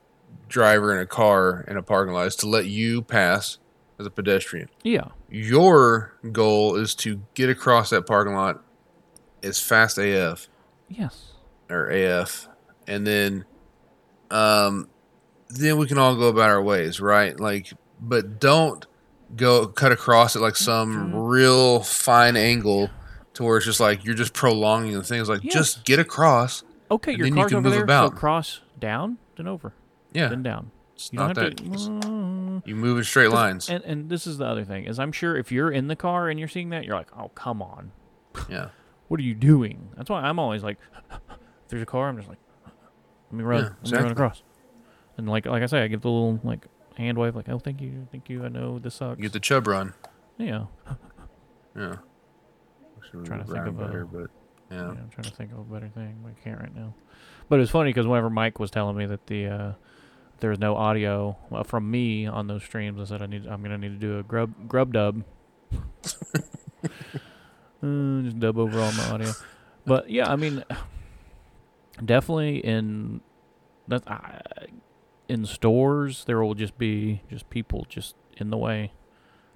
driver in a car in a parking lot is to let you pass as a pedestrian. yeah. Your goal is to get across that parking lot as fast AF Yes. or AF, and then, um, then we can all go about our ways, right? Like, but don't go cut across at like some Mm-hmm. real fine angle to where it's just like you're just prolonging the thing. It's like Yes. just get across. Okay, your then you can over move there. about. So cross down, then over, Yeah, then down. it's You not that. to. it's- you move in straight lines. And and this is the other thing is I'm sure if you're in the car and you're seeing that you're like oh come on yeah, (laughs) what are you doing that's why I'm always like if (laughs) there's a car I'm just like let me run Yeah, let me run across and like like I say I give the little like hand wave like oh thank you thank you I know this sucks you get the chub run. yeah Yeah, (laughs) Should Trying to think of a- but yeah yeah. I'm trying to think of a better thing but I can't right now but it's funny because whenever Mike was telling me that the uh, there was no audio from me on those streams I said I need I'm gonna need to do a grub grub dub (laughs) Uh, just dub over all my audio. But yeah, I mean, definitely in that I in stores there will just be just people just in the way.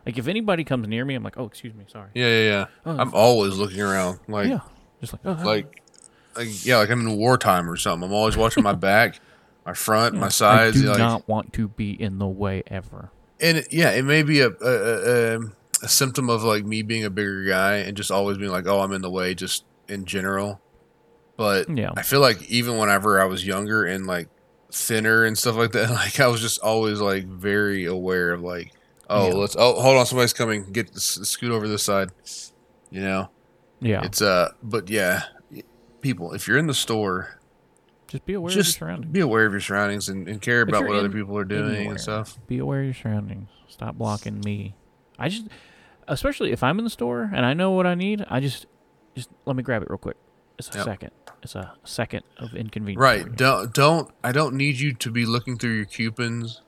Like if anybody comes near me, I'm like, oh, excuse me, sorry. Yeah, yeah, yeah. Oh, I'm always looking around, like, yeah, just like oh, like, like, yeah, like I'm in wartime or something. I'm always watching my (laughs) back, my front, my sides. I do not want to be in the way ever. and it, yeah, it may be a, a, a, a symptom of like me being a bigger guy and just always being like, oh, I'm in the way, just in general. But Yeah. I feel like even whenever I was younger and like thinner and stuff like that, (laughs) like I was just always like very aware of like, oh, Yeah. let's, oh, hold on, somebody's coming, get scoot over this side. You know, Yeah. it's uh, but yeah, people, if you're in the store, just be aware just of your surroundings. be aware of your surroundings and, and care about what other people are doing anywhere, and stuff. Be aware of your surroundings. Stop blocking me. I just, especially if I'm in the store and I know what I need, I just, just let me grab it real quick. It's a Yep. second. It's a second of inconvenience. Right. Don't don't I don't need you to be looking through your coupons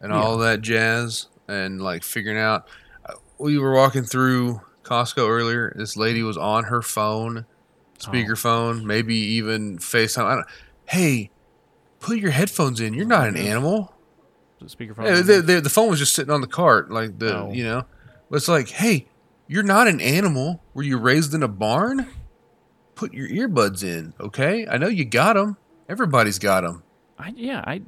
and all that jazz and like figuring out uh, we were walking through Costco earlier. This lady was on her phone, Oh. speakerphone, maybe even FaceTime. I don't, hey, put your headphones in. You're not an mm-hmm. animal. The speakerphone. Yeah, the, the, the phone was just sitting on the cart, like the Oh. you know. But it's like, hey, you're not an animal. Were you raised in a barn? Put your earbuds in, okay? I know you got them. Everybody's got them. I, yeah, I,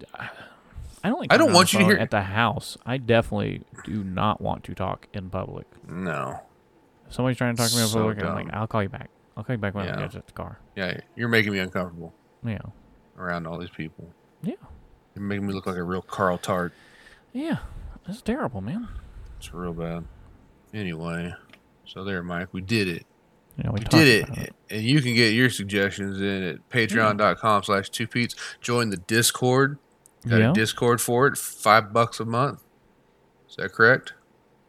I don't like. I don't want you to hear- at the house. I definitely do not want to talk in public. No, If somebody's trying to talk to me in So public, I'm like. I'll call you back. I'll you back when Yeah. I get to the car. yeah, you're making me uncomfortable Yeah, around all these people. yeah, You're making me look like a real Carl Tart. yeah. That's terrible, man. It's real bad. Anyway, so there, Mike, we did it. Yeah, we, We did about it. And you can get your suggestions in at patreon.com slash two peats. Join the Discord. Got Yeah. a Discord for it, five bucks a month. Is that correct?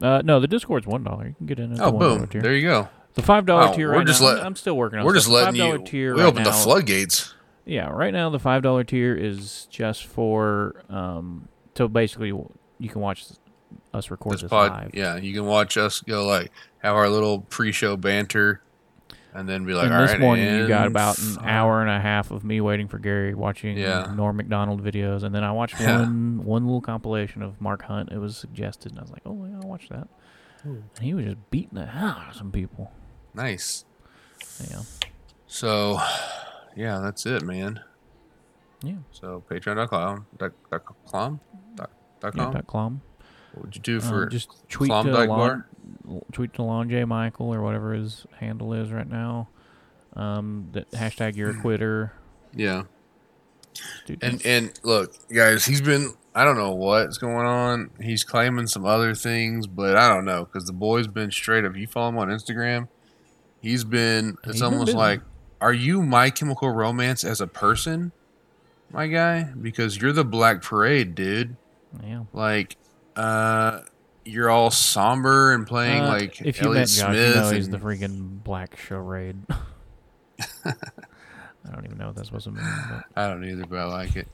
Uh, no, the Discord's one dollar. You can get in Oh, boom. There you go. The five dollar Wow, tier we're right just now. let- I'm, I'm still working on. It. We're stuff. just The letting $5 you. Tier we right opened the floodgates. Yeah, right now the five dollar tier is just for um. So basically, you can watch us record This this, pod, live. yeah, you can watch us go like have our little pre-show banter, and then be like, and all this right, morning you got about an hour and a half of me waiting for Gary watching Yeah. Norm Macdonald videos, and then I watched Yeah. one one little compilation of Mark Hunt. It was suggested, and I was like, oh yeah, I'll watch that. And he was just beating the hell out of some people. Nice. Yeah, So, yeah, that's it, man. yeah, So patreon.com, dot, dot, com, dot, dot yeah. com. Dot Clom. What would you do Um, for just tweet to Klondike Lon, bar? tweet to Lon J Michael or whatever his handle is right now. Um, that hashtag you're a quitter. Yeah. Dude, And and look, guys, he's been I don't know what's going on. He's claiming some other things, but I don't know because the boy's been straight up. You follow him on Instagram. He's been. It's He's been almost like, are you My Chemical Romance as a person, my guy? Because you're the Black Parade, dude. yeah. Like, uh, you're all somber and playing Uh, like if you Elliott met Josh, Smith. you know he's and- the freaking black charade. (laughs) I don't even know what that's supposed to mean. But (laughs) I don't either, but I like it.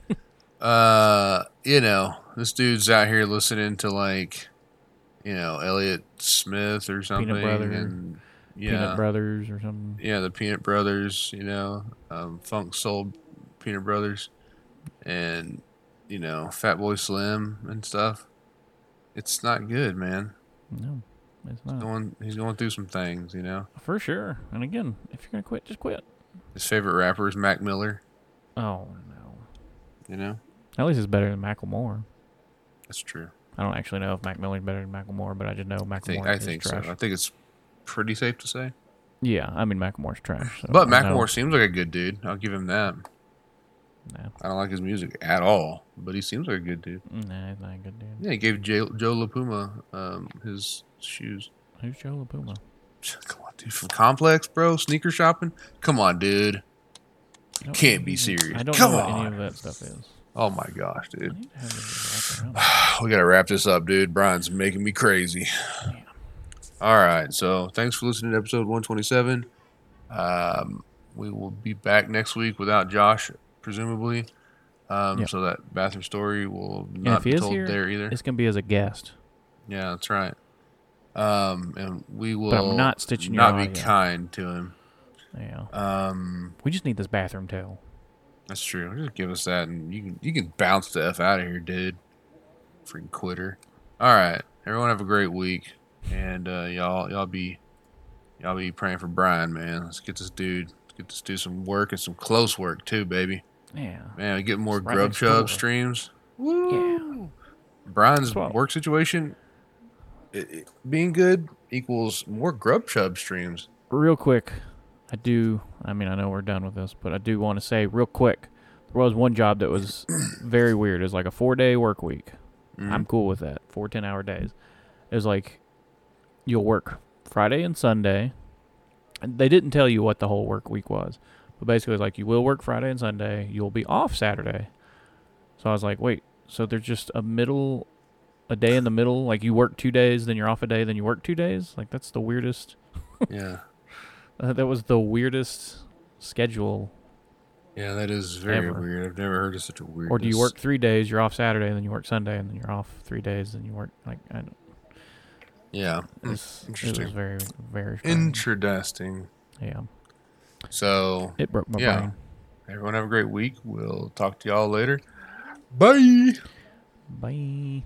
uh, you know, this dude's out here listening to like, you know, Elliott Smith or something, Brother, and yeah, Peanut Brothers or something. yeah, the Peanut Brothers, you know, um, Funk Soul Peanut Brothers, and you know, Fatboy Slim and stuff. It's not good, man. No, it's not Going, he's going through some things, you know. for sure. And again, if you're gonna quit, just quit. His favorite rapper is Mac Miller. Oh no. You know, At least it's better than Macklemore. that's true. I don't actually know if Mac Miller's better than Macklemore, but I just know I Macklemore think I is think so. I think it's pretty safe to say. Yeah, I mean Macklemore's trash. So But Macklemore seems like a good dude. I'll give him that. Nah, I don't like his music at all, but he seems like a good dude. nah, he's not a good dude. Yeah, he gave Joe, Joe LaPuma um, his shoes. Who's Joe LaPuma? (laughs) Come on, dude. From Complex, bro. Sneaker shopping. Come on, dude. Don't Can't be serious. I don't Come know what on. any of that stuff is. Oh my gosh, dude. need to have this wrapped around. (sighs) We gotta wrap this up, dude. Brian's making me crazy. All right, so thanks for listening to episode 127. Um, we will be back next week without Josh, presumably. Um, Yep. So that bathroom story will not be told here, there either. it's gonna be as a guest. Yeah, that's right. Um, and we will But I'm not stitching not be audio. kind to him. Yeah, Um, we just need this bathroom towel. that's true. Just give us that, and you can you can bounce the f out of here, dude. Freaking quitter. All right, everyone have a great week, and uh, y'all y'all be y'all be praying for Brian, man. Let's get this dude. Let's get this dude some work and some close work too, baby. Yeah, Man, we get more Right grub next chub door. streams. yeah. Brian's Swell. work situation it, it- being good equals more grub chub streams. Real quick, I do. I mean, I know we're done with this, but I do want to say real quick. There was one job that was (clears throat) very weird. It was like a four-day work week. Mm-hmm. I'm cool with that. Four 10-hour days. It was like you'll work Friday and Sunday, And they didn't tell you what the whole work week was, but basically, it was like you will work Friday and Sunday, you'll be off Saturday. So I was like, wait, so there's just a middle, a day in the middle, like you work two days, then you're off a day, then you work two days. Like that's the weirdest. (laughs) Yeah. Uh, that was the weirdest schedule. Yeah, that is very Ever. weird. I've never heard of such a weird. Or do you work three days, you're off Saturday, and then you work Sunday, and then you're off three days, and you work like I don't. Yeah. Hmm, It's, it was very very strange. Interesting. yeah. So, It broke my Yeah. brain. everyone have a great week. We'll talk to y'all later. Bye. Bye.